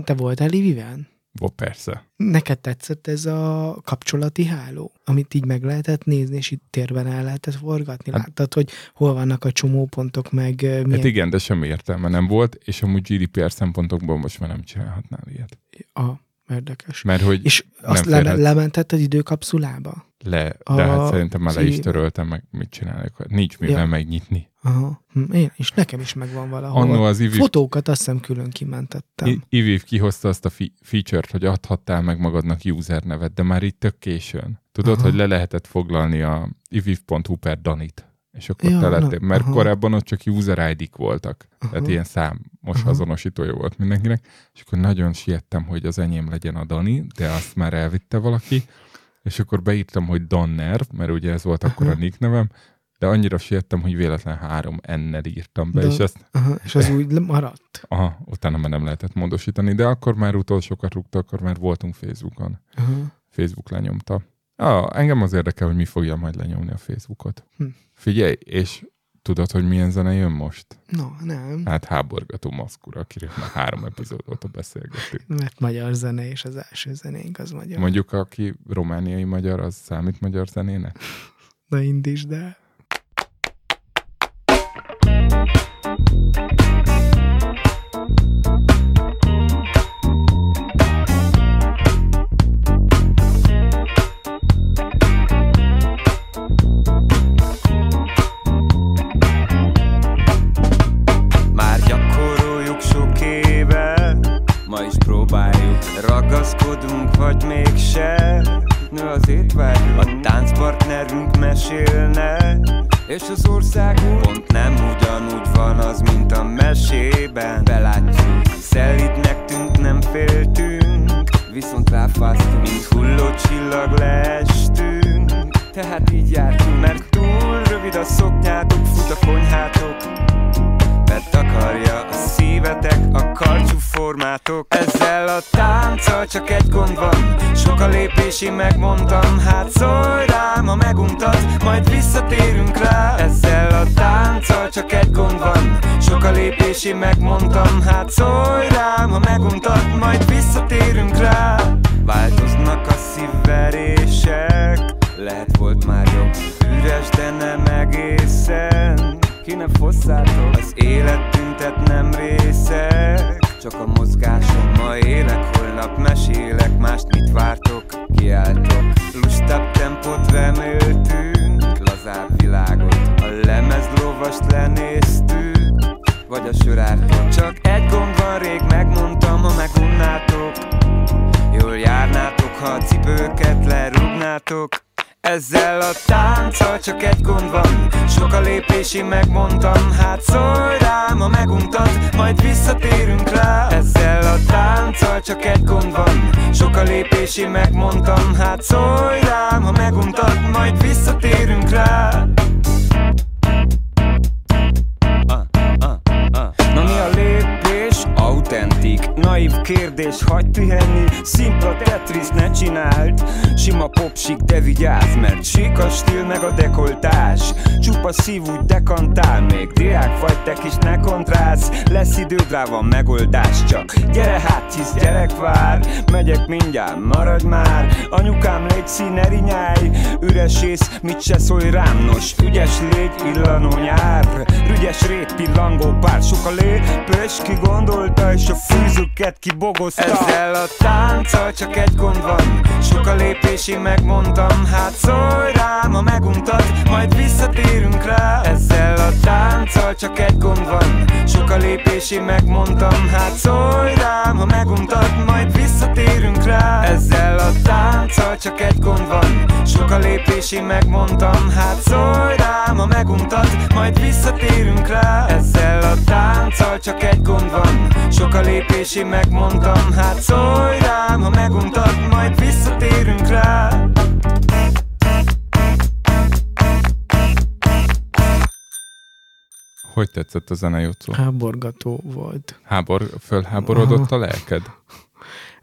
te voltál IVIV-en? Bo, persze. Neked tetszett ez a kapcsolati háló, amit így meg lehetett nézni, és itt térben el lehetett forgatni? Hát- Láttad, hogy hol vannak a csomópontok, meg milyen Hát igen, de semmi értelme nem volt, és amúgy GDPR szempontokból most már nem csinálhatnál ilyet. a érdekes. Mert hogy És azt le- lementetted időkapszulába? le, a de hát szerintem már le is töröltem, meg mit csinálok. Nincs mivel Ja. megnyitni. Aha. Hm, Én, és nekem is megvan valahol. Annó az Ivi Fotókat azt hiszem külön kimentettem. I- Iviv kihozta azt a fi- feature-t, hogy adhattál meg magadnak user nevet, de már itt tök későn. Tudod, Aha. hogy le lehetett foglalni a iviv.hu per Danit, és akkor Ja, te lettél, mert aha. korábban ott csak user ID-k voltak, Aha. tehát ilyen számos Aha. azonosítója volt mindenkinek, és akkor nagyon siettem, hogy az enyém legyen a Dani, de azt már elvitte valaki, és akkor beírtam, hogy Donner, mert ugye ez volt akkor a Aha. nick nevem, de annyira siettem, hogy véletlen három N-nel írtam be, De- és ezt Aha, és az úgy maradt. Aha, utána már nem lehetett módosítani, de akkor már utolsókat rúgta, akkor már voltunk Facebookon. Aha. Facebook lenyomta. Ah, engem az érdekel, hogy mi fogja majd lenyomni a Facebookot. Hm. Figyelj, és tudod, hogy milyen zene jön most? No, nem. Hát háborgató maszkura, akiről már három epizód óta beszélgettünk. Mert magyar zene, és az első zenénk az magyar. Mondjuk, aki romániai magyar, az számít magyar zenének? Na indítsd el. Mesélne. És az országunk Pont nem ugyanúgy van az, mint a mesében. Belátjuk. Szelidnek tűnt, nem féltünk Viszont ráfáztunk. Mint hulló csillag leestünk. Tehát így jártunk. Mert túl rövid a szoknyátok Fut a konyhátok Betakarja a szívetek, a karcsú formátok. Ezzel a tánccal csak egy gond van. Sok a lépési megmondtam. Hát szólj rám, ha meguntad Majd visszatérünk rá. Ezzel a tánccal csak egy gond van. Sok a lépési megmondtam. Hát szólj rám, ha meguntad Majd visszatérünk rá. Változnak a szívverések. Lehet volt már jobb Üres, de nem egészen ki ne fosszátok. Az élet tüntet nem részek Csak a mozgásom Ma élek, holnap mesélek Mást mit vártok, kiálltok Lustabb tempót reméltünk Lazább világot. A lemez lovast lenéztük Vagy a sörártok Csak egy gond van, rég megmondtam Ha megunnátok. Jól járnátok, ha a cipőket lerúgnátok ezzel a tánccal csak egy gond van Sok a lépési megmondtam Hát szólj rám, ha meguntad Majd visszatérünk rá Ezzel a tánccal csak egy gond van Sok a lépési megmondtam Hát szólj rám, ha meguntad Majd visszatérünk rá Ah, ah, ah. Na mi a lépés? Autentik Naív kérdés, hagyd pihenni. Szimpla Tetris ne csináld. Sima popsik, de vigyázz Mert sík a stíl meg a dekoltás. Csupa szív úgy dekantál Még. Diák vagy, te kis ne kontrálsz Lesz időd rá van megoldás Csak gyere hát, hisz gyerek vár. Megyek mindjárt, maradj már. Anyukám légy színe rinyáj Üres ész, mit se szólj rám. Nos, ügyes légy, illanó nyár. Rügyes rét, pillangó pár Sok a lépés, ki gondolta És a fűzőket kibogozta Ezzel a tánccal csak egy gond van. Sok a lépés, én megmondtam Hát szólj rám, ha meguntad Majd visszatérünk rá. Ezzel a tánccal csak egy gond van. Sok a lépés, én megmondtam Hát szólj rám, ha meguntad Majd visszatérünk rá. Ezzel a tánccal csak egy gond van. Sok a lépés, én megmondtam Hát szólj rám, ha meguntad Majd visszatérünk rá. Ezzel a tánccal csak egy gond van. Sok a lépés, én megmondtam Hát szólj rám, ha meguntad Majd visszatérünk rá Hogy tetszett a zene, Jocó? Háborgató volt. Hábor, fölháborodott a lelked?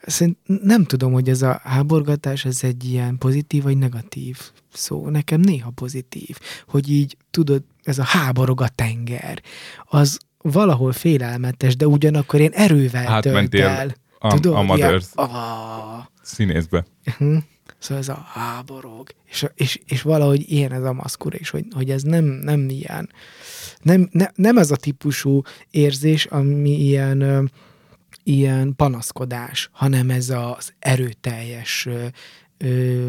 Szerint nem tudom, hogy ez a háborgatás, ez egy ilyen pozitív vagy negatív szó. Nekem néha pozitív, hogy így tudod, ez a háborog a tenger, az valahol félelmetes, de ugyanakkor én erővel Átmentél el. a, Tudod, a Mothers ilyen, ah, színészbe. hm. Szóval ez a háborog. És, és, és valahogy ilyen ez a maszkura is, hogy, hogy ez nem, nem ilyen, nem, ne, nem ez a típusú érzés, ami ilyen, ö, ilyen panaszkodás, hanem ez az erőteljes ö, ö,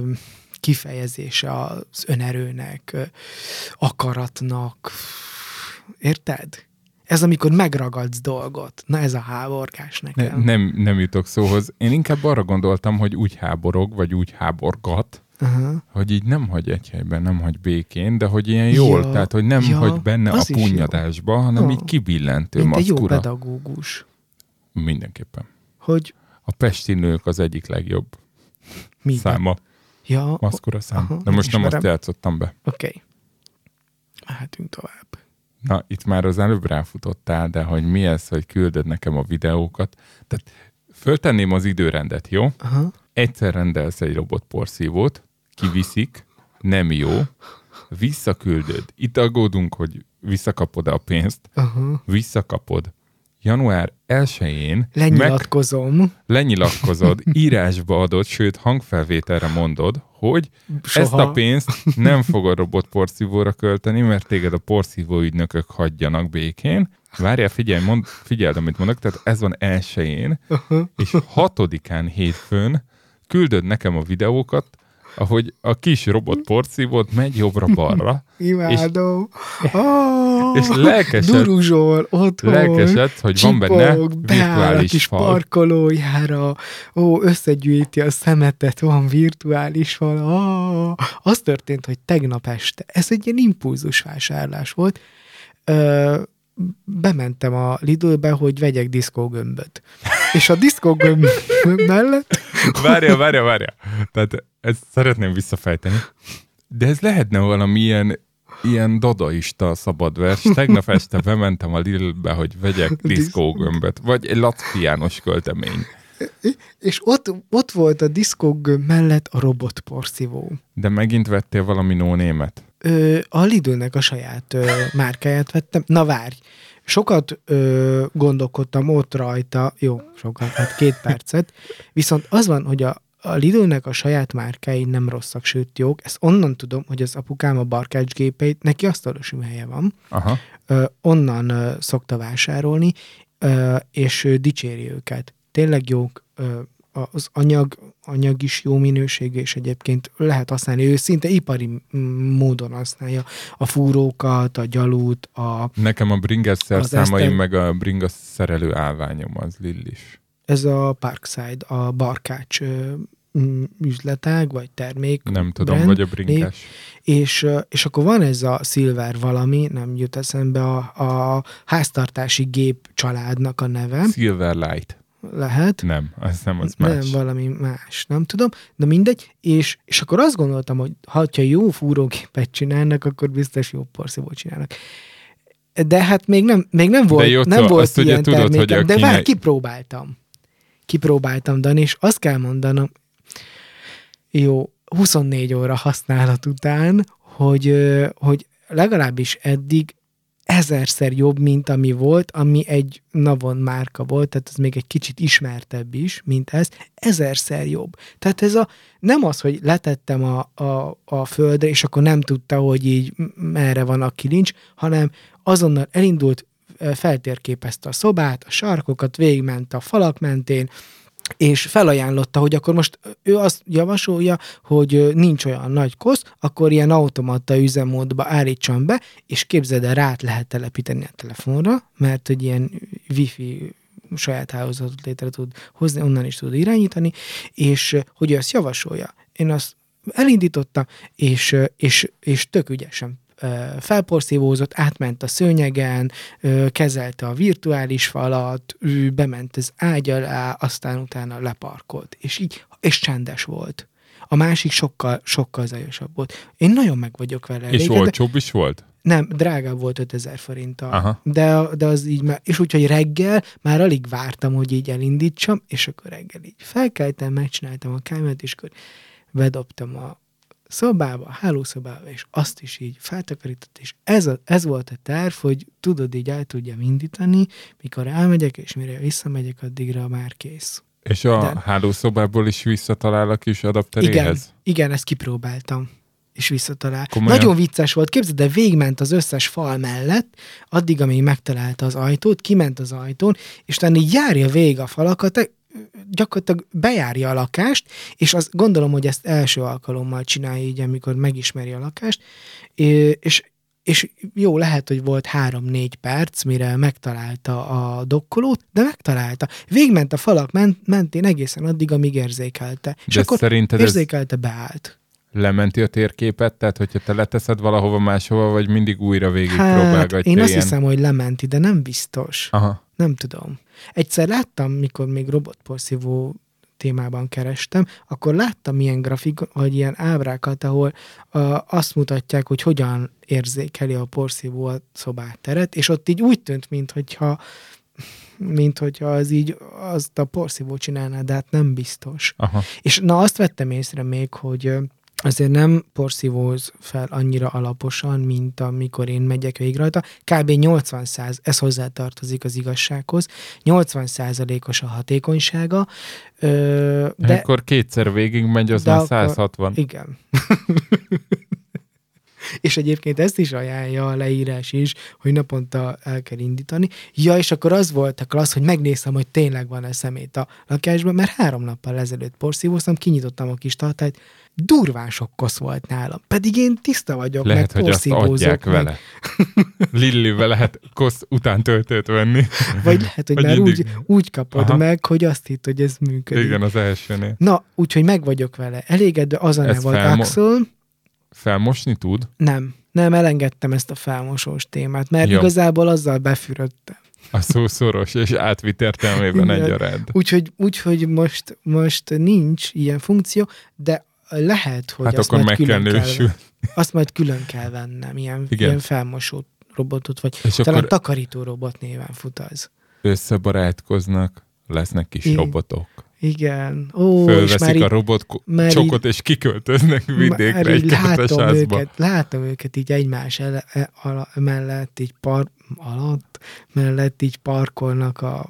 kifejezése az önerőnek, akaratnak. Érted? Ez amikor megragadsz dolgot. Na ez a háborgás Ne, nekem. nem, nem jutok szóhoz. Én inkább arra gondoltam, hogy úgy háborog, vagy úgy háborgat, Aha. hogy így nem hagy egy helyben, nem hagy békén, de hogy ilyen jól, Ja, tehát hogy nem ja, hagy benne a punyadásba, hanem Ah. így kibillentő Mint egy jó maszkura. pedagógus. Mindenképpen. Hogy A pesti nők az egyik legjobb mi? száma, Ja, maszkura szám. Aha, De nem most nem azt ismerem. játszottam be. Oké. Okay. Mehetünk tovább. Na, itt már az előbb ráfutottál, de hogy mi ez, hogy küldöd nekem a videókat. Tehát föltenném az időrendet, jó? Aha. Egyszer rendelsz egy robotporszívót, kiviszik, nem jó, visszaküldöd. Itt aggódunk, hogy visszakapod a pénzt, Aha. visszakapod. Január 1-én meg Lenyilatkozom. lenyilatkozod, írásba adod, sőt hangfelvételre mondod, hogy Soha. ezt a pénzt nem fogod robotporszívóra költeni, mert téged a porszívó ügynökök hagyjanak békén. Várjál, figyelj, mond, figyeld, amit mondok, tehát ez van elsőjén, és hatodikán hétfőn küldöd nekem a videókat, ahogy a kis robot porszívót megy jobbra-balra, Imádom. Oh, és lelkesed- Duruzsol, otthon. lelkesed, hogy van benne csipog, beáll a virtuális kis fal. parkolójára, ó, összegyűjti a szemetet, van virtuális fal. Oh, az történt, hogy tegnap este, ez egy ilyen impulzusvásárlás volt, ö, bementem a Lidlbe, hogy vegyek diszkógömböt. És a diszkógömb mellett Várja, várja, várja. Tehát ezt szeretném visszafejteni. De ez lehetne valami ilyen, dadaista szabadvers. Tegnap este bementem a Lidlbe, hogy vegyek diszkógömböt. Vagy egy Laci János költemény. és ott, ott volt a diszkógömb mellett a robotporszívó. De megint vettél valami nónémet. Ö, a Lidlnek a saját ö, márkáját vettem. Na várj, sokat ö, gondolkodtam ott rajta, jó, sokat, hát két percet, viszont az van, hogy a, a Lidlnek a saját márkái nem rosszak, sőt jók. Ezt onnan tudom, hogy az apukám a barkácsgépeit, neki asztalos helye van, Aha. ö, onnan ö, szokta vásárolni, ö, és ő dicséri őket. Tényleg jók, ö, az anyag, anyag is jó minőségű, és egyébként lehet használni, ő szinte ipari módon használja a fúrókat, a gyalút, a, Nekem a bringas szerszámaim, Eszter- meg a bringas szerelő állványom az Lillis. ez a Parkside, a barkács üzletág, vagy termék. Nem tudom, brand, vagy a bringás. És, és akkor van ez a Silver valami, nem jut eszembe, a, a háztartási gép családnak a neve, Silverlight. lehet. Nem, az nem, az nem, más. valami más, nem tudom, de mindegy, és, és akkor azt gondoltam, hogy ha jó fúrógépet csinálnak, akkor biztos jó porszívót csinálnak. De hát még nem, még nem volt, jó, nem volt azt ugye ilyen tudod, hogy a de kínai- vár, kipróbáltam. kipróbáltam, Dani, és azt kell mondanom, jó, 24 óra használat után, hogy, hogy legalábbis eddig ezerszer jobb, mint ami volt, ami egy Navon márka volt, tehát ez még egy kicsit ismertebb is, mint ez, ezerszer jobb. Tehát ez a, nem az, hogy letettem a, a, a földre, és akkor nem tudta, hogy így merre van a kilincs, hanem azonnal elindult, feltérképezte a szobát, a sarkokat, végigment a falak mentén, és felajánlotta, hogy akkor most ő azt javasolja, hogy nincs olyan nagy kosz, akkor ilyen automata üzemmódba állítsam be, és képzeld el, rá lehet telepíteni a telefonra, mert hogy ilyen wifi saját hálózatot létre tud hozni, onnan is tud irányítani, és hogy ő azt javasolja. Én azt elindítottam, és, és, és tök ügyesen felporszívózott, átment a szőnyegen, kezelte a virtuális falat, ő bement az ágy alá, aztán utána leparkolt, és így, és csendes volt. A másik sokkal, sokkal zajosabb volt. Én nagyon meg vagyok vele. És elégedve. olcsóbb is volt? Nem, drágább volt 5000 forinttal. Aha. De, de az így már, és úgyhogy reggel már alig vártam, hogy így elindítsam, és akkor reggel így felkeltem, megcsináltam a kámet, és akkor bedobtam a szobába, hálószobába, és azt is így feltakarított, és ez, a, ez volt a terv, hogy tudod, így el tudjam indítani, mikor elmegyek, és mire visszamegyek, addigra már kész. És a De- hálószobából is visszatalál a kis Igen, adapteréhez? igen, ezt kipróbáltam és visszatalál. Komolyan? Nagyon vicces volt, képzeld, de végment az összes fal mellett, addig, amíg megtalálta az ajtót, kiment az ajtón, és utána így járja végig a falakat, gyakorlatilag bejárja a lakást, és azt gondolom, hogy ezt első alkalommal csinálja így, amikor megismeri a lakást, és és jó, lehet, hogy volt három-négy perc, mire megtalálta a dokkolót, de megtalálta. Végment a falak ment, mentén egészen addig, amíg érzékelte. És De akkor szerinted érzékelte, beállt. lementi a térképet? Tehát, hogyha te leteszed valahova máshova, vagy mindig újra végig Hát, próbálgatja én azt ilyen? hiszem, hogy lementi, de nem biztos. Aha. Nem tudom. Egyszer láttam, mikor még robotporszívó témában kerestem, akkor láttam ilyen grafik, vagy ilyen ábrákat, ahol uh, azt mutatják, hogy hogyan érzékeli a porszívó a szobáteret, és ott így úgy tűnt, mintha mint hogyha az így azt a porszívó csinálná, de hát nem biztos. Aha. És na azt vettem észre még, hogy azért nem porszívóz fel annyira alaposan, mint amikor én megyek végig rajta. Kb. 80 száz, ez hozzátartozik az igazsághoz, 80 százalékos a hatékonysága, ö, De de akkor kétszer végig megy, az már akkor- 160. igen. és egyébként ezt is ajánlja a leírás is, hogy naponta el kell indítani. Ja, és akkor az volt a klassz, hogy megnéztem, hogy tényleg van-e szemét a lakásban, mert három nappal ezelőtt porszívóztam, kinyitottam a kis tartályt, durván sok kosz volt nálam. Pedig én tiszta vagyok, Lehet, meg hogy azt adják meg, vele. Lillivel lehet kosz után töltőt venni. Vagy lehet, hogy Hogy már mindig- úgy, úgy kapod Aha. meg, hogy azt hitt, hogy ez működik. Igen, az elsőnél. Na, úgyhogy meg vagyok vele. Elégedve az a neve volt felmo- Axel, Felmosni tud? Nem, nem elengedtem ezt a felmosós témát, mert Jó. igazából azzal befürödtem. A szó szoros és átvitt értelmében egyaránt. Úgyhogy, úgyhogy most, most nincs ilyen funkció, de lehet, hogy Hát azt akkor majd meg kell külön nősül. azt majd külön kell vennem, ilyen, Igen. ilyen felmosó robotot, vagy És talán akkor takarító robot néven fut az. összebarátkoznak, lesznek kis Igen. robotok. Igen. Ó, és már Fölveszik így, a robot már csokot, és kiköltöznek vidékre már egy így látom őket, látom őket így egymás ele, e, ala, mellett, így par, alatt, mellett így parkolnak a,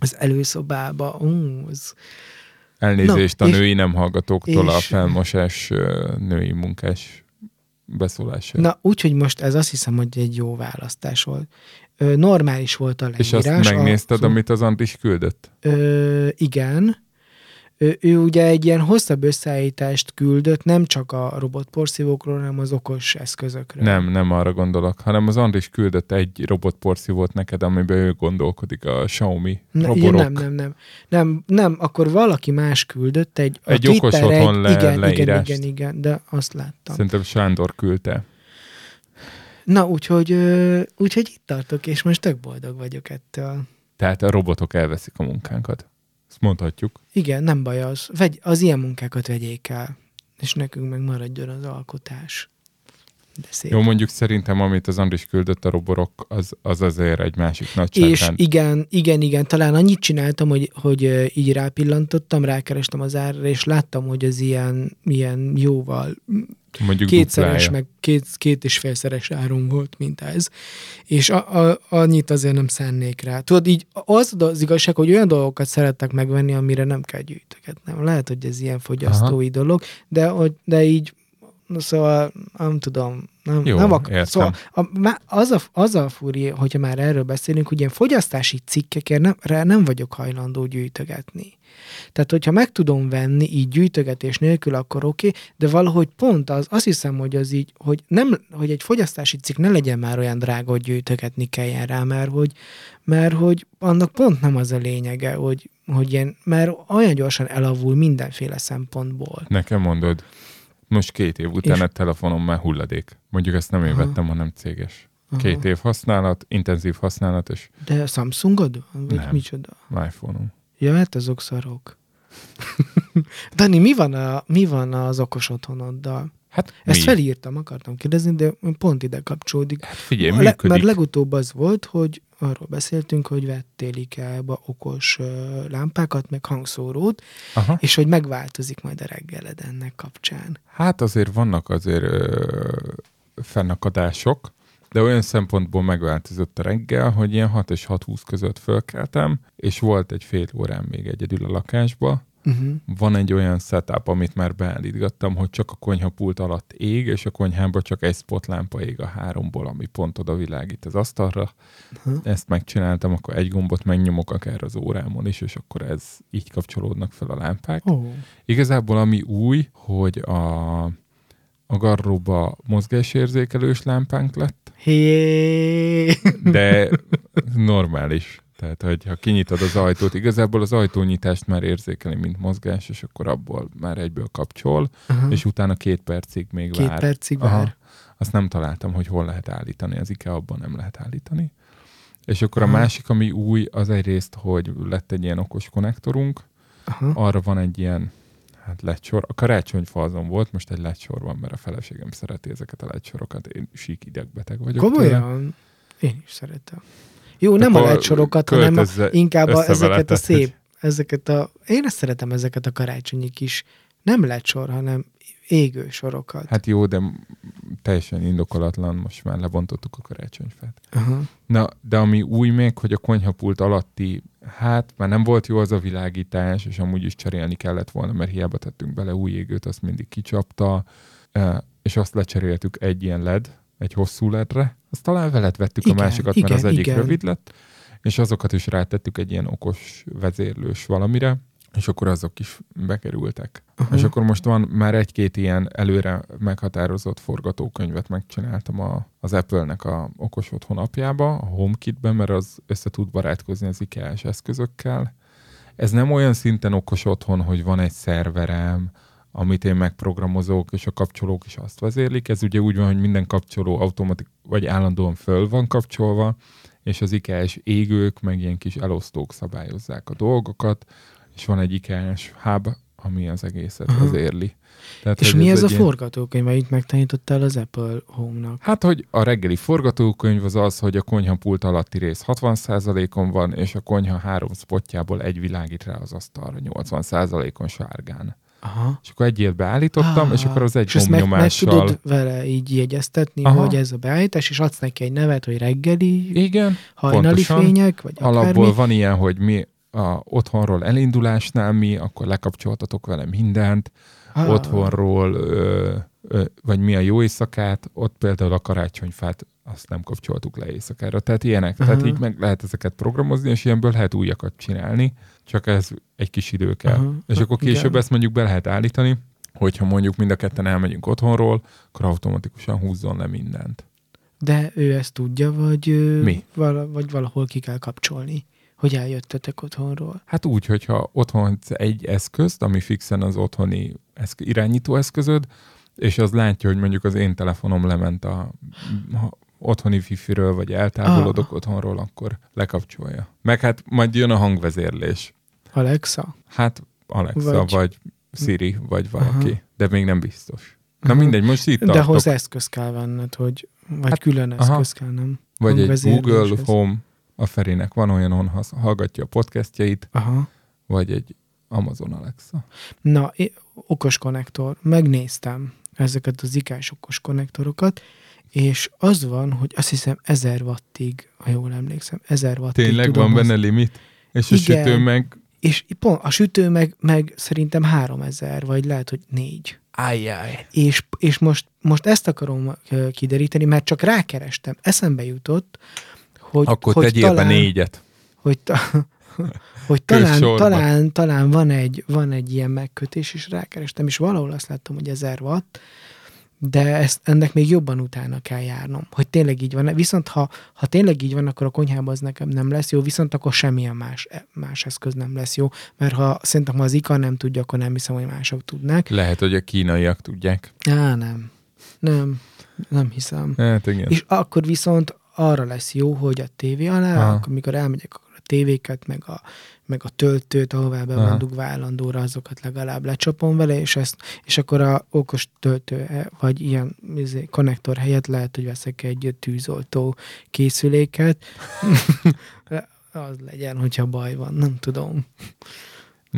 az előszobába. Ú, az, Elnézést Na, a és- női nem hallgatóktól a és- felmosás ö, női munkás beszólása. Na, úgyhogy most ez azt hiszem, hogy egy jó választás volt. Ö, normális volt a és leírás. azt megnézted, a, amit az Antis küldött? Ö, igen. Ö, ő ugye egy ilyen hosszabb összeállítást küldött, nem csak a robotporszívókról, hanem az okos eszközökről. Nem, nem arra gondolok, hanem az Andris küldött egy robotporszívót neked, amiben ő gondolkodik, a Xiaomi Ne, roborok. nem, nem, nem, nem. Nem, akkor valaki más küldött egy... Egy okos Twitter otthon le- igen, igen, leírást. igen, igen, de azt láttam. Szerintem Sándor küldte. Na, úgyhogy, úgyhogy itt tartok, és most tök boldog vagyok ettől. Tehát a robotok elveszik a munkánkat. Ezt mondhatjuk. Igen, nem baj az. Vegy, az ilyen munkákat vegyék el, és nekünk meg maradjon az alkotás. De szép. Jó, mondjuk szerintem, amit az Andris küldött a roborok, az, az azért egy másik És nagyságrend. igen, igen, igen, talán annyit csináltam, hogy, hogy így rápillantottam, rákerestem az árra, és láttam, hogy az ilyen, ilyen jóval mondjuk kétszeres, duplája. meg két, két és félszeres áron volt, mint ez. És a, a, annyit azért nem szánnék rá. Tudod, így az az igazság, hogy olyan dolgokat szerettek megvenni, amire nem kell gyűjtögetnem. Lehet, hogy ez ilyen fogyasztói Aha. dolog, de, de így Szóval nem tudom, nem, Jó, nem ak- értem. Szóval a, az, a, az a furi, hogyha már erről beszélünk, hogy ilyen fogyasztási cikkekért nem, nem vagyok hajlandó gyűjtögetni. Tehát, hogyha meg tudom venni így gyűjtögetés nélkül, akkor oké, okay, de valahogy pont az, azt hiszem, hogy az így, hogy, nem, hogy egy fogyasztási cikk ne legyen már olyan drága, hogy gyűjtögetni kelljen rá, mert hogy, mert hogy annak pont nem az a lényege, hogy, hogy ilyen, mert olyan gyorsan elavul mindenféle szempontból. Nekem mondod, most két év után És- egy telefonom már hulladék. Mondjuk ezt nem én Aha. vettem, hanem céges. Aha. Két év használat, intenzív használat, és De a Samsungod? Vagy Nem. micsoda? iPhone-om. Ja, hát azok szarok. Dani, mi van, a, mi van az okos otthonoddal? Hát Ezt mi? felírtam, akartam kérdezni, de pont ide kapcsolódik. Hát figyelj, A le, működik. mert legutóbb az volt, hogy arról beszéltünk, hogy vettél IKEA-ba okos lámpákat, meg hangszórót, Aha. és hogy megváltozik majd a reggeled ennek kapcsán. Hát azért vannak azért ö, fennakadások, de olyan szempontból megváltozott a reggel, hogy ilyen 6 és 6.20 között fölkeltem, és volt egy fél órán még egyedül a lakásba. Uh-huh. Van egy olyan setup, amit már beállítgattam, hogy csak a konyhapult alatt ég, és a konyhámba csak egy spotlámpa ég a háromból, ami pont oda világít az asztalra. Aha. Ezt megcsináltam, akkor egy gombot megnyomok akár az órámon is, és akkor ez így kapcsolódnak fel a lámpák. Ó, Igazából ami új, hogy a, a garróba mozgásérzékelős lámpánk lett, hé! de normális. Tehát, hogy ha kinyitod az ajtót, igazából az ajtónyitást már érzékeli, mint mozgás, és akkor abból már egyből kapcsol, Aha. és utána két percig még Két vár. percig Aha. vár. Azt nem találtam, hogy hol lehet állítani, az IKEA abban nem lehet állítani. És akkor a Aha. másik, ami új, az egyrészt, hogy lett egy ilyen okos konnektorunk, Aha. arra van egy ilyen hát ledsor. A karácsonyfa azon volt, most egy ledsor van, mert a feleségem szereti ezeket a ledssorokat. Én sík idegbeteg vagyok. tőle. Komolyan? Én is szeretem. Jó, nem a ledsorokat, hanem inkább a, ezeket a szép, hogy- ezeket a, én ezt szeretem ezeket a karácsonyi kis, nem ledsor, hanem égő sorokat. Hát jó, de teljesen indokolatlan, most már lebontottuk a karácsonyfát. Aha. Na, de ami új még, hogy a konyhapult alatti, hát már nem volt jó az a világítás, és amúgy is cserélni kellett volna, mert hiába tettünk bele új égőt, azt mindig kicsapta, és azt lecseréltük egy ilyen LED, egy hosszú ledre, azt talán veled vettük Igen, a másikat, igen, mert az egyik igen. rövid lett, és azokat is rátettük egy ilyen okos vezérlős valamire, és akkor azok is bekerültek. Aha. És akkor most van már egy-két ilyen előre meghatározott forgatókönyvet megcsináltam a, az Apple-nek a okos otthon apjába, a HomeKit-ben, mert az össze tud barátkozni az IKEA-s eszközökkel. Ez nem olyan szinten okos otthon, hogy van egy szerverem, amit én megprogramozok, és a kapcsolók is azt vezérlik. Ez ugye úgy van, hogy minden kapcsoló automatik, vagy állandóan föl van kapcsolva, és az IKEA-s égők, meg ilyen kis elosztók szabályozzák a dolgokat, és van egy IKEA-s hub, ami az egészet Aha. vezérli. Tehát, És mi ez a egy ilyen- forgatókönyv, amit megtanítottál az Apple Home-nak? Hát, hogy a reggeli forgatókönyv az az, hogy a konyhapult alatti rész 60%-on van, és a konyha három spotjából egy világít rá az asztalra 80%-on sárgán. Aha. És akkor egy ilyet beállítottam, és akkor az egy és ezt meg, meg gombnyomással... tudod vele így jegyeztetni, Aha. hogy ez a beállítás, és adsz neki egy nevet, hogy reggeli, Igen, hajnali pontosan. fények, vagy alapból akármi. van ilyen, hogy mi a otthonról elindulásnál mi, akkor lekapcsoltatok vele mindent, Ah, otthonról, ö, ö, vagy mi a jó éjszakát, ott például a karácsonyfát azt nem kapcsoltuk le éjszakára. Tehát ilyenek. Aha. Tehát így meg lehet ezeket programozni, és ilyenből lehet újakat csinálni, csak ez egy kis idő kell. Aha. És akkor később Igen. ezt mondjuk be lehet állítani, hogyha mondjuk mind a ketten elmegyünk otthonról, akkor automatikusan húzzon le mindent. De ő ezt tudja, vagy, Mi? Vala, vagy valahol ki kell kapcsolni, hogy eljöttetek otthonról. Hát úgy, hogyha otthon egy eszközt, ami fixen az otthoni eszk- irányító eszközöd, és az látja, hogy mondjuk az én telefonom lement a otthoni wifi-ről, vagy eltávolodok Ah. otthonról, akkor lekapcsolja. Meg hát majd jön a hangvezérlés. Alexa? Hát Alexa, Vagy- vagy, Siri, vagy valaki. Aha. De még nem biztos. Na mindegy, most itt De tartok. hozzá eszköz kell venned, hogy, vagy hát, külön eszköz aha. kell, nem? Vagy egy. Google Home, a Ferinek van olyan, hasz- hallgatja a podcastjait, Aha. vagy egy Amazon Alexa. Na, okos konnektor. Megnéztem ezeket az ikás okos konnektorokat, és az van, hogy azt hiszem 1000 wattig, ha jól emlékszem, 1000 wattig Tényleg tudom van benne limit? És a Igen. sütő meg... És pont a sütő meg, meg szerintem 3000, vagy lehet, hogy 4. Ajjaj. És, és most, most ezt akarom kideríteni, mert csak rákerestem. Eszembe jutott, hogy, Akkor hogy tegyél talán, be négyet. hogy, ta, hogy talán, talán, talán van, egy, van egy ilyen megkötés, és rákerestem, és valahol azt láttam, hogy 1000 watt, de ezt, ennek még jobban utána kell járnom, hogy tényleg így van. Viszont ha, ha tényleg így van, akkor a konyhában az nekem nem lesz jó, viszont akkor semmilyen más, más eszköz nem lesz jó, mert ha szerintem ha az IKA nem tudja, akkor nem hiszem, hogy mások tudnák. Lehet, hogy a kínaiak tudják. Á, nem. Nem. Nem hiszem. Hát igen. És akkor viszont arra lesz jó, hogy a tévé alá, Aha. akkor, amikor elmegyek, akkor a tévéket, meg a, meg a töltőt, ahová be van dugva állandóra, azokat legalább lecsapom vele, és, ezt, és akkor a okos töltő, eh, vagy ilyen izé, konnektor helyett lehet, hogy veszek egy tűzoltó készüléket. az legyen, hogyha baj van, nem tudom.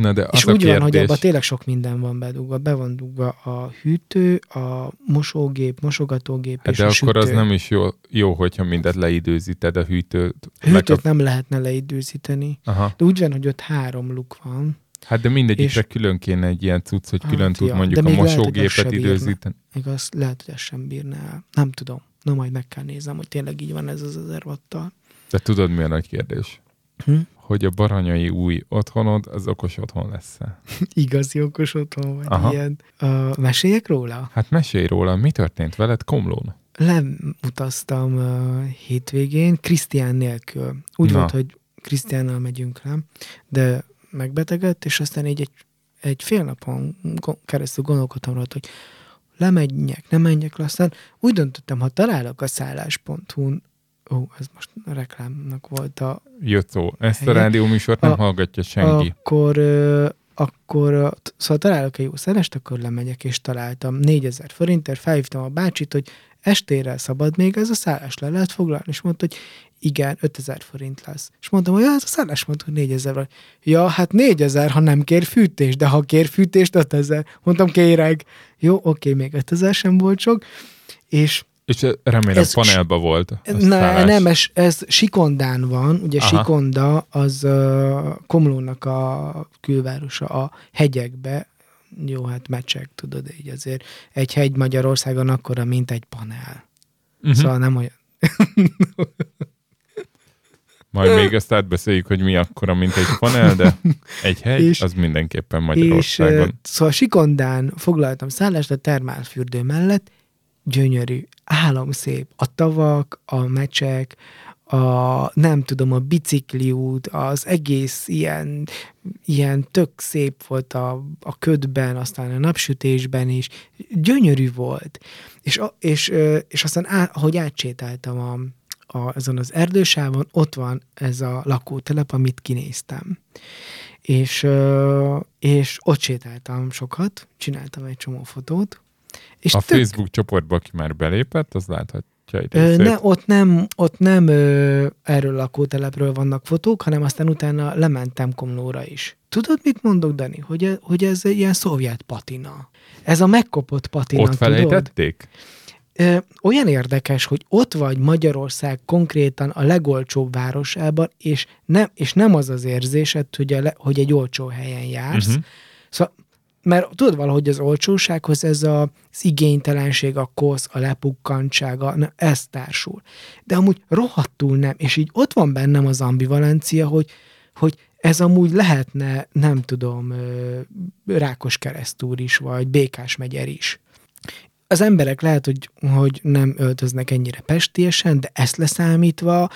Na de És az a úgy van, hogy kérdés, abban tényleg sok minden van bedugva. Be van dugva a hűtő, a mosógép, mosogatógép hát és de a akkor sütő. az nem is jó, jó, hogyha mindet leidőzíted a hűtőt. Hűtőt meg a... nem lehetne leidőzíteni. Aha. De úgy van, hogy ott három luk van. Hát de mindegyikre És- külön kéne egy ilyen cucc, hogy Hát külön tud ja, mondjuk a lehet, mosógépet bírna. időzíteni. Igaz, lehet, hogy ezt sem bírná el. Nem tudom. Na majd meg kell néznem, hogy tényleg így van ez az 1000 watttal. De tudod, mi a nagy kérdés? Hm? Hogy a baranyai új otthonod, az okos otthon lesz -e? Igazi okos otthon vagy Aha. ilyen. Uh, meséljek róla? Hát mesélj róla, mi történt veled Komlón? Leutaztam uh, hétvégén, Krisztián nélkül. Úgy Na. volt, hogy Krisztiánnal megyünk le, de megbetegedett, és aztán így egy, egy fél napon keresztül gondolkodtam rá, hogy lemegyek, nem menjek le, aztán úgy döntöttem, ha találok a szállás.hu-n, ó, ez most reklámnak volt a Jött szó. Ezt a Helye. rádióműsort nem A- hallgatja senki. akkor, akkor szóval találok egy jó szállást, akkor lemegyek, és találtam 4000 forintért, felhívtam a bácsit, hogy estére szabad még ez a szállás le lehet foglalni, és mondta, hogy igen, 5000 forint lesz. És mondtam, hogy ja, ez a szállás mondta, hogy 4000 vagy. Ja, hát 4000, ha nem kér fűtést, de ha kér fűtést, 5000. Mondtam, kéreg. Jó, oké, még 5000 sem volt sok. És És remélem Ez panelba volt szállás. nem, ez, ez Sikondán van, ugye Aha. Sikonda az uh, Komlónak a külvárosa a hegyekbe, jó, hát mecsek, tudod, így azért egy hegy Magyarországon akkora, mint egy panel. Uh-huh. Szóval nem olyan. Majd még ezt átbeszéljük, hogy mi akkora, mint egy panel, de egy hegy, És- az mindenképpen És Magyarországon. uh, szóval Sikondán foglaltam szállást a termálfürdő mellett, gyönyörű, álomszép. A tavak, a mecsek, a, nem tudom, a bicikliút, az egész ilyen, ilyen tök szép volt a, a ködben, aztán a napsütésben is. Gyönyörű volt. És, és, és aztán, á, ahogy átsétáltam a, a, ezen az erdősávon, ott van ez a lakótelep, amit kinéztem. És, és ott sétáltam sokat, csináltam egy csomó fotót, és a tök, Facebook csoportba, aki már belépett, az láthatja egy Ö, ne, ott nem, ott nem ö, erről a lakótelepről vannak fotók, hanem aztán utána lementem Komlóra is. Tudod, mit mondok, Dani? Hogy, hogy ez egy ilyen szovjet patina. Ez a megkopott patina, Ott tudod? felejtették? Ö, olyan érdekes, hogy ott vagy Magyarország konkrétan a legolcsóbb városában, és nem, és nem az az érzésed, hogy, a le, hogy egy olcsó helyen jársz. Uh-huh. Szóval, mert tudod valahogy az olcsósághoz ez a, az igénytelenség, a kosz, a lepukkantsága, na, ez társul. De amúgy rohadtul nem, és így ott van bennem az ambivalencia, hogy, hogy ez amúgy lehetne, nem tudom, Rákos keresztúr is, vagy Békás megyer is az emberek lehet, hogy, hogy nem öltöznek ennyire pestiesen, de ezt leszámítva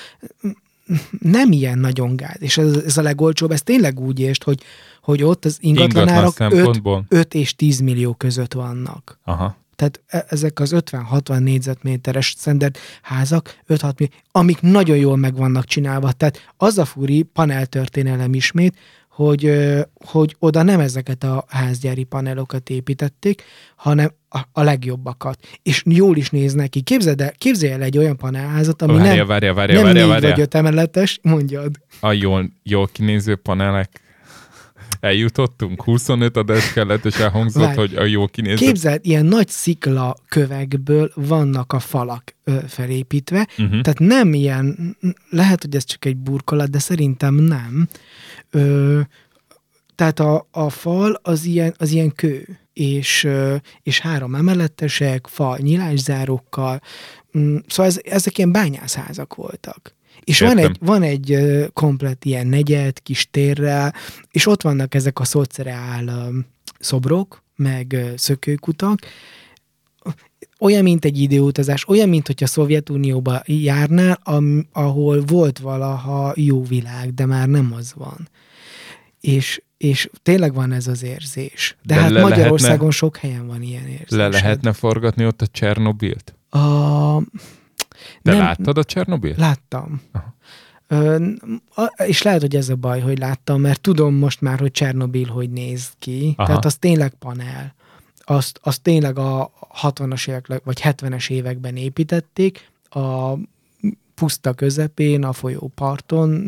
nem ilyen nagyon gáz. És ez, ez a legolcsóbb, ez tényleg úgy ért, hogy, hogy ott az Ingatlan ingatlanárak 5, szempontból? 5 és 10 millió között vannak. Aha. Tehát e- ezek az 50-60 négyzetméteres standard házak, 5-6 millió, amik nagyon jól meg vannak csinálva. Tehát az a furi paneltörténelem ismét, hogy, hogy oda nem ezeket a házgyári panelokat építették, hanem a, a legjobbakat. És jól is néznek ki. Képzeld el, képzelj el egy olyan panelházat, ami Várja, nem, várja, várja, nem várja, négy várja. vagy öt emeletes, mondjad. A jól, jól kinéző panelek eljutottunk, 25 adás kellett, és elhangzott, Várj. hogy a jó kinéző Képzeld, ilyen nagy szikla kövekből vannak a falak ö, felépítve, Uh-huh. tehát nem ilyen, lehet, hogy ez csak egy burkolat, de szerintem nem. Ö, tehát a, a fal az ilyen, az ilyen kő, és, és három emeletesek, fal nyilászárókkal, Mm, szóval ez, ezek ilyen bányászházak voltak. És van Értem. egy, van egy komplet ilyen negyed, kis térrel, és ott vannak ezek a szociál szobrok, meg szökőkutak, olyan, mint egy időutazás, olyan, mint hogyha Szovjetunióba járnál, am, ahol volt valaha jó világ, de már nem az van. És, és tényleg van ez az érzés. De, De de hát le Magyarországon lehetne- sok helyen van ilyen érzés. Le lehetne forgatni ott a Csernobilt? A... Te Nem- láttad a Csernobilt? Láttam. Aha. Ö, és lehet, hogy ez a baj, hogy láttam, mert tudom most már, hogy Csernobil hogy néz ki. Aha. Tehát az tényleg panel. Azt, azt tényleg a 60-as évek, vagy 70-es években építették, a puszta közepén, a folyóparton,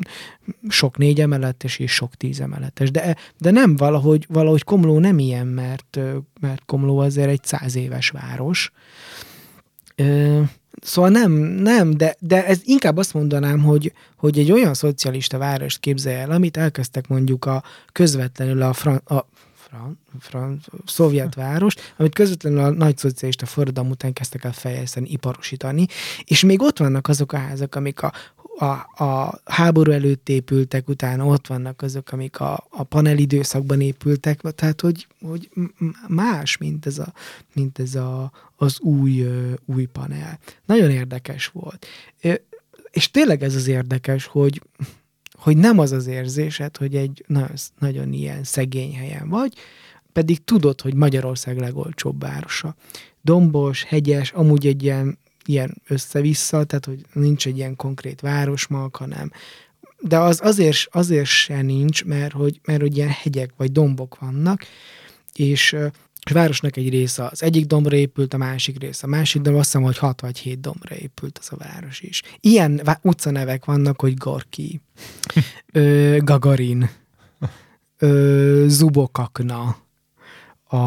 sok négy emeletes és sok tíz emeletes. De, de nem valahogy, valahogy Komló nem ilyen, mert, mert Komló azért egy száz éves város. Ö, Szóval nem, nem, de, de ez inkább azt mondanám, hogy, hogy egy olyan szocialista várost képzelj el, amit elkezdtek mondjuk a közvetlenül a, fran, a fran, fran, szovjet várost, amit közvetlenül a nagy szocialista forradalom után kezdtek el fejleszteni, iparosítani, és még ott vannak azok a házak, amik a, a, a háború előtt épültek, utána ott vannak azok, amik a, a panel időszakban épültek, tehát hogy, hogy más, mint ez, a, mint ez a, az új, új panel. Nagyon érdekes volt. És tényleg ez az érdekes, hogy, hogy nem az az érzésed, hogy egy nagyon, nagyon ilyen szegény helyen vagy, pedig tudod, hogy Magyarország legolcsóbb városa. Dombos, hegyes, amúgy egy ilyen, ilyen össze-vissza, tehát hogy nincs egy ilyen konkrét városmag, hanem de az azért, azért se nincs, mert hogy, mert hogy ilyen hegyek vagy dombok vannak, és a városnak egy része az egyik dombra épült, a másik része a másik, de azt hiszem, hogy 6 vagy 7 dombra épült az a város is. Ilyen vá- utcanevek vannak, hogy Gorki, ö, Gagarin, ö, Zubokakna, a,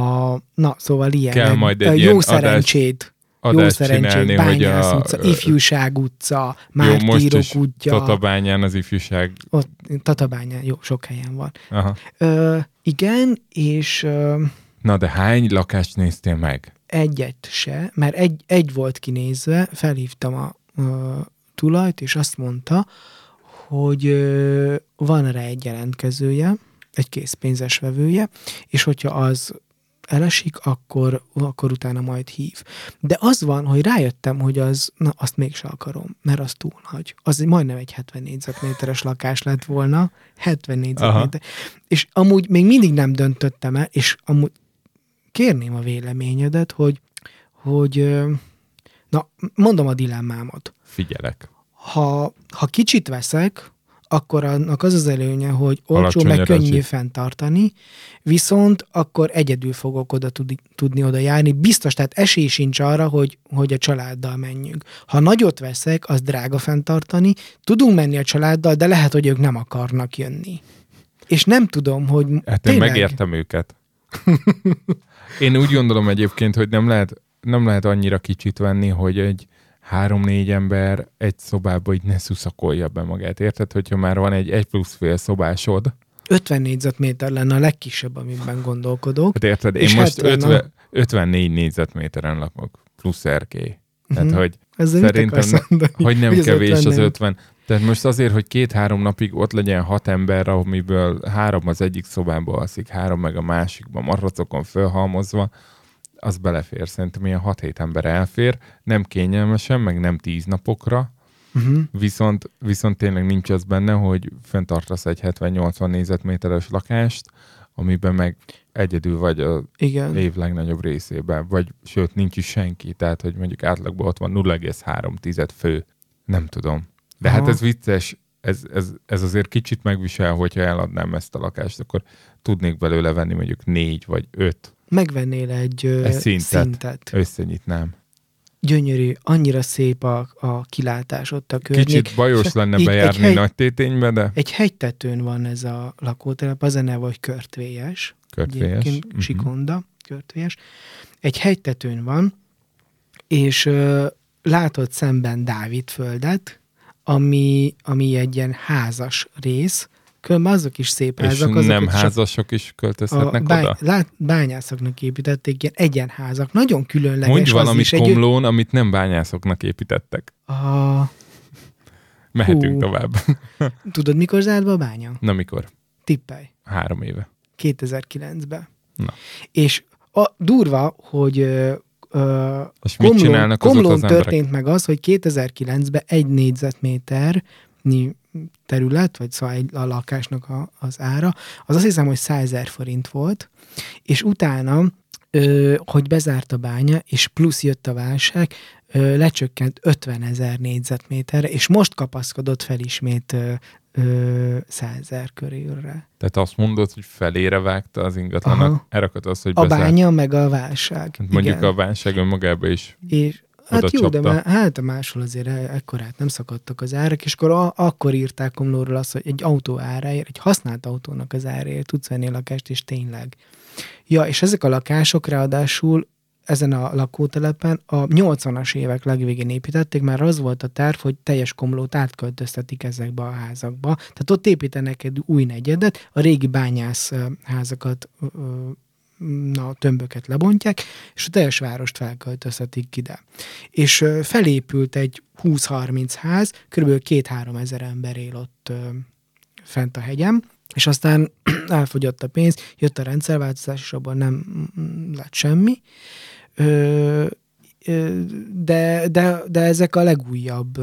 na, szóval ilyen. Kell majd egy ilyen Jó adást- szerencsét. Jó Adást szerencsét, csinálni, hogy a... utca, Ifjúság utca, Jó, Mártírok is útja. Tatabányán az ifjúság. Ott, Tatabányán, jó, sok helyen van. Aha. Ö, igen, és ö, Na de hány lakást néztél meg? egyet se, mert egy, egy volt kinézve, felhívtam a ö, tulajt, és azt mondta, hogy ö, van rá egy jelentkezője, egy készpénzes vevője, és hogyha az elesik, akkor, akkor utána majd hív. De az van, hogy rájöttem, hogy az, na azt mégse akarom, mert az túl nagy. Az majdnem egy 70 négyzetméteres lakás lett volna, 70 négyzetméter. És amúgy még mindig nem döntöttem el, és amúgy kérném a véleményedet, hogy, hogy na, mondom a dilemmámat. Figyelek. Ha, ha kicsit veszek, akkor annak az az előnye, hogy olcsó, meg könnyű fenntartani, viszont akkor egyedül fogok oda tudni, tudni oda járni. Biztos, tehát esély sincs arra, hogy, hogy a családdal menjünk. Ha nagyot veszek, az drága fenntartani, tudunk menni a családdal, de lehet, hogy ők nem akarnak jönni. És nem tudom, hogy Hát én tényleg, megértem őket. Én úgy gondolom egyébként, hogy nem lehet, nem lehet annyira kicsit venni, hogy egy három-négy ember egy szobába így ne szuszakolja be magát. Érted, hogyha már van egy egy plusz fél szobásod, 50 négyzetméter lenne a legkisebb, amiben gondolkodok. hát érted, én most 70 a- 50, 54 négyzetméteren lakok, plusz erkély. Tehát, Mhm. hogy Ezzel Szerintem ne- hogy nem Hogy az kevés 50 az nem? 50. Tehát most azért, hogy két-három napig ott legyen hat ember, amiből három az egyik szobában alszik, három meg a másikban, matracokon fölhalmozva, az belefér. Szerintem ilyen 6-7 ember elfér, nem kényelmesen, meg nem 10 napokra, Uh-huh. viszont, viszont tényleg nincs az benne, hogy fenntartasz egy 70-80 négyzetméteres lakást, amiben meg egyedül vagy a Igen. év legnagyobb részében, vagy sőt, nincs is senki, tehát hogy mondjuk átlagban ott van 0,3 fő. Nem tudom. De hát Aha. ez vicces, ez, ez, ez azért kicsit megvisel, hogyha eladnám ezt a lakást, akkor tudnék belőle venni mondjuk négy vagy öt. Megvennél egy, Egy szintet. szintet. Összenyitnám. Gyönyörű, annyira szép a, a kilátás ott a környék. Kicsit bajos lenne Így bejárni egy hegy- nagy téténybe, de Egy hegytetőn van ez a lakótelep, az a neve, hogy körtvélyes. körtvélyes. Egyébként Mhm. Sikonda, körtvélyes. Egy hegytetőn van, és ö, látod szemben Dávid földet, ami, ami egy ilyen házas rész, különben azok is szép És házak. azok nem házasok is a költözhetnek bány, oda? lát, bányászoknak építették ilyen egyenházak. Nagyon különleges Mondj az valamit is. Egy, Komlón, amit nem bányászoknak építettek. a, Mehetünk Hú. tovább. tudod, mikor zárt be a bánya? Na mikor? Tippelj. Három éve. 2009-ben. Na. És a, durva, hogy ö, ö, És mit azok Komlón az emberek? történt meg az, hogy 2009-ben egy négyzetméter terület, vagy szóval egy, a lakásnak a, az ára, az azt hiszem, hogy 100 ezer forint volt, és utána, ö, hogy bezárt a bánya, és plusz jött a válság, ö, lecsökkent 50 ezer négyzetméterre, és most kapaszkodott fel ismét ö, ö, 100 ezer körülre. Tehát azt mondod, hogy felére vágta az ingatlanak, erakat az, hogy A bezárt. bánya, meg a válság. Hát Mondjuk Igen. a válság önmagában is. És hát jó, de csapta. má, hát máshol azért e- ekkorát nem szakadtak az árak, és akkor a, akkor írták Komlóról azt, hogy egy autó áráért, egy használt autónak az áráért tudsz venni lakást, és tényleg. Ja, és ezek a lakások ráadásul ezen a lakótelepen a 80-as évek legvégén építették, mert az volt a terv, hogy teljes komlót átköltöztetik ezekbe a házakba. Tehát ott építenek egy új negyedet, a régi bányász házakat, na, tömböket lebontják, és a teljes várost felköltöztetik ide. És felépült egy 20-30 ház, kb. 2-3 ezer ember él ott fent a hegyem, és aztán elfogyott a pénz, jött a rendszerváltozás, és abban nem mm, lett semmi. De, de, de ezek a legújabb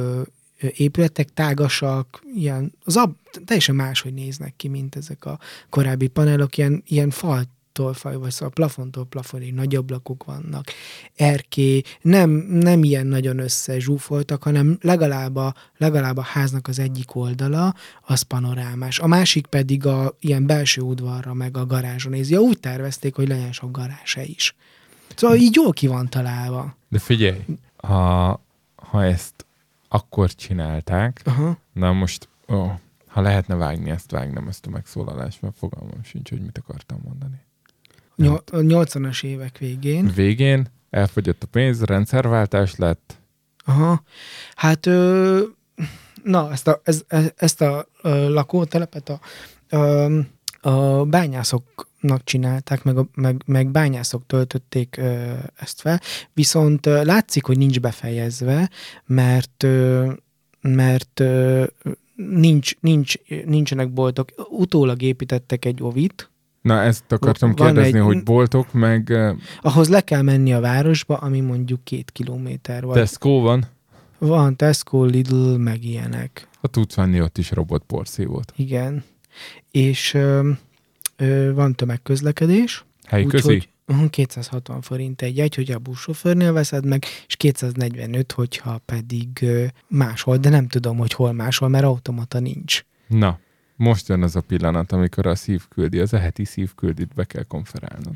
épületek, tágasak, ilyen, az ab, teljesen máshogy néznek ki, mint ezek a korábbi panelok, ilyen, ilyen faltól vagy szóval plafontól plafonig nagy ablakok vannak, erké, nem, nem ilyen nagyon összezsúfoltak, hanem legalább a, legalább a háznak az egyik oldala, az panorámás. A másik pedig a ilyen belső udvarra, meg a garázson nézi. Úgy tervezték, hogy legyen sok garázsa is. Szóval így jól ki van találva. De figyelj, ha, ha ezt akkor csinálták, Aha. na most, ó, ha lehetne vágni, ezt vágnám, ezt a megszólalást, mert fogalmam sincs, hogy mit akartam mondani. Nyol- a 80-as évek végén. Végén elfogyott a pénz, rendszerváltás lett, Aha. Hát, ö, na, ezt a, ez, ez- ezt a ö, lakótelepet a, ö, a bányászoknak csinálták, meg, a, meg, meg bányászok töltötték ö, ezt fel, viszont ö, látszik, hogy nincs befejezve, mert ö, mert ö, nincs, nincs, nincsenek boltok. Utólag építettek egy ovit, Na, ezt akartam Van kérdezni, egy- hogy boltok, meg eh, ahhoz le kell menni a városba, ami mondjuk két kilométer vagy. Tesco van, Van Tesco, Lidl, meg ilyenek. ha tudsz venni ott is robotporszívót. Igen. És ö, ö, van tömegközlekedés. Helyi úgyhogy közi? uh, 260 forint egy egy, hogyha a buszsofőrnél veszed meg, és 245, hogyha pedig ö, máshol, de nem tudom, hogy hol máshol, mert automata nincs. Na, most jön az a pillanat, amikor a szívküldi, az a heti szívküldit be kell konferálnod.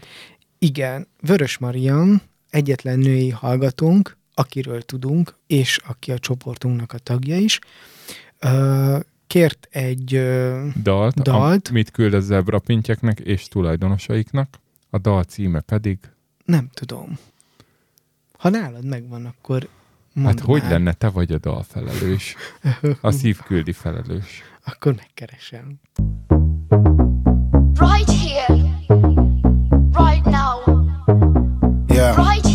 Igen, Vörös Marian, egyetlen női hallgatónk, akiről tudunk, és aki a csoportunknak a tagja is, kért egy Dalt, Dalt. amit küld a zebrapintyeknek és tulajdonosaiknak. A dal címe pedig, nem tudom. Ha nálad megvan, akkor mondd hát hogy már. lenne, te vagy a dal felelős, a szívküldi felelős. Akkor megkeresem. Right here, right now, Yeah. right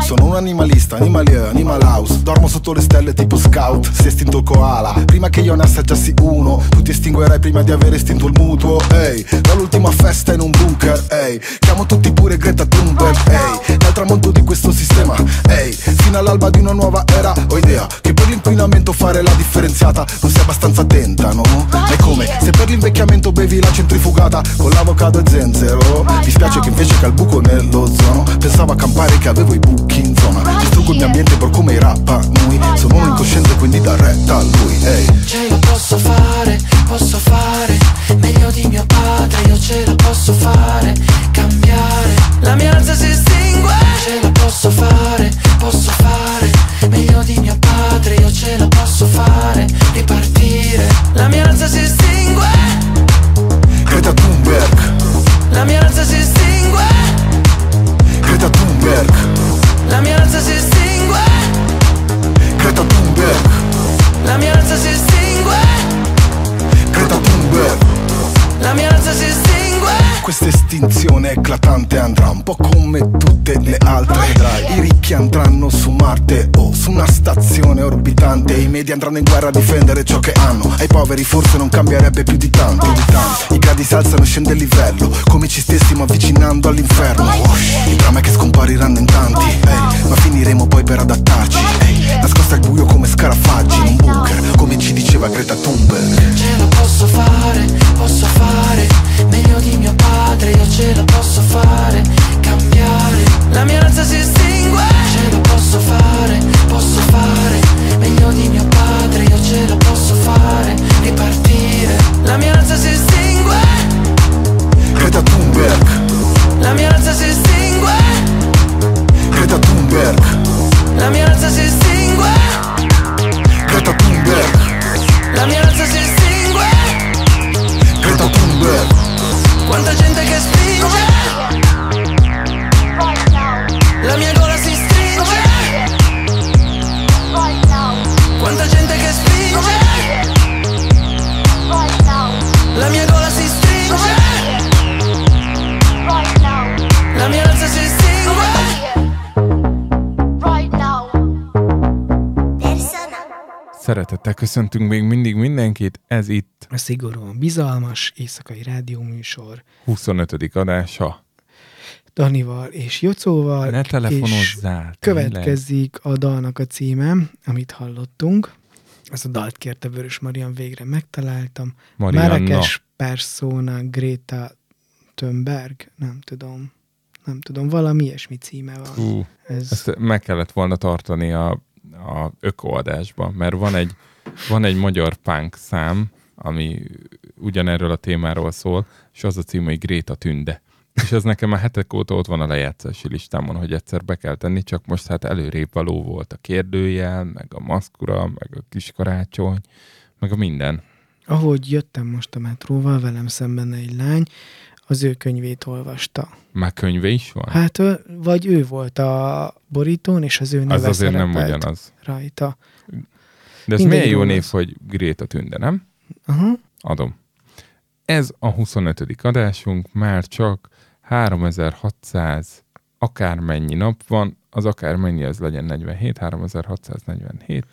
Sono un animalista, animalier, animal house. Dormo sotto le stelle tipo scout Si è estinto il koala. Prima che io ne assaggiassi uno Tu ti estinguerai prima di aver estinto il mutuo. Ehi, dall'ultima festa in un bunker Ehi, chiamo tutti pure Greta Thunberg Ehi, dal tramonto di questo sistema Ehi, fino all'alba di una nuova era Ho idea che per l'inquinamento fare la differenziata Non sei abbastanza attenta, no? È come se per l'invecchiamento bevi la centrifugata Con l'avocado e zenzero. Ti spiace che invece che al buco nell'ozono Pensavo a campare che avevo i buchi blocchi in zona. Distruggo il mio ambiente per come i rappa noi Sono un incosciente quindi da retta a lui hey. Ce la posso fare, posso fare Meglio di mio padre, io ce la posso fare Cambiare, la mia razza si estingue. Ce la posso fare, posso fare Meglio di mio padre, io ce la posso fare Ripartire, la mia razza si estingue. Greta Thunberg. La mia razza si estingue. Greta Thunberg mia razza si estingue. Greta Thunberg. La mia razza si estingue. Greta Thunberg. La mia razza si estingue. Questa estinzione eclatante andrà un po' come tutte le altre I ricchi andranno su Marte o su una stazione orbitante. I media andranno in guerra a difendere ciò che hanno. Ai poveri forse non cambierebbe più di tanto, di tanto. I gradi si alzano e scende il livello Come ci stessimo avvicinando all'inferno. Il dramma è che scompariranno in tanti ehi, Ma finiremo poi per adattarci ehi, Nascosta al buio come scarafaggi in un bunker Come ci diceva Greta Thunberg. Ce la posso fare, posso fare Meglio di mio padre, io ce la posso fare Cambiare. La mia razza si estingue köszöntünk még mindig mindenkit, ez itt A szigorúan bizalmas éjszakai rádióműsor 25. adása. Danival és Jocóval. Ne és telefonozzál. tényleg. következik a dalnak a címe, amit hallottunk. Ez a dalt kérte Vörös Marian, végre megtaláltam. Marianna. Marrakes Persona Greta Thunberg, nem tudom. Nem tudom, valami ilyesmi címe van. Hú, Ez, ezt meg kellett volna tartani a, a ökoadásban, mert van egy, van egy magyar punk szám, ami ugyanerről a témáról szól, és az a cím, hogy Gréta Tünde. És ez nekem a hetek óta ott van a lejátszási listámon, hogy egyszer be kell tenni, csak most hát előrébb való volt a kérdőjel, meg a maszkura, meg a kis karácsony, meg a minden. ahogy jöttem most a metróval, velem szemben egy lány, az ő könyvét olvasta. Már könyve is van? Hát, vagy ő volt a borítón, és az ő neve az azért nem ugyanaz. rajta. De ez milyen jó név, szó. hogy Gréta Tünde, nem? Aha. Adom. Ez a 25. adásunk, már csak 3600 akármennyi nap van, az akármennyi, az legyen 47, 3647.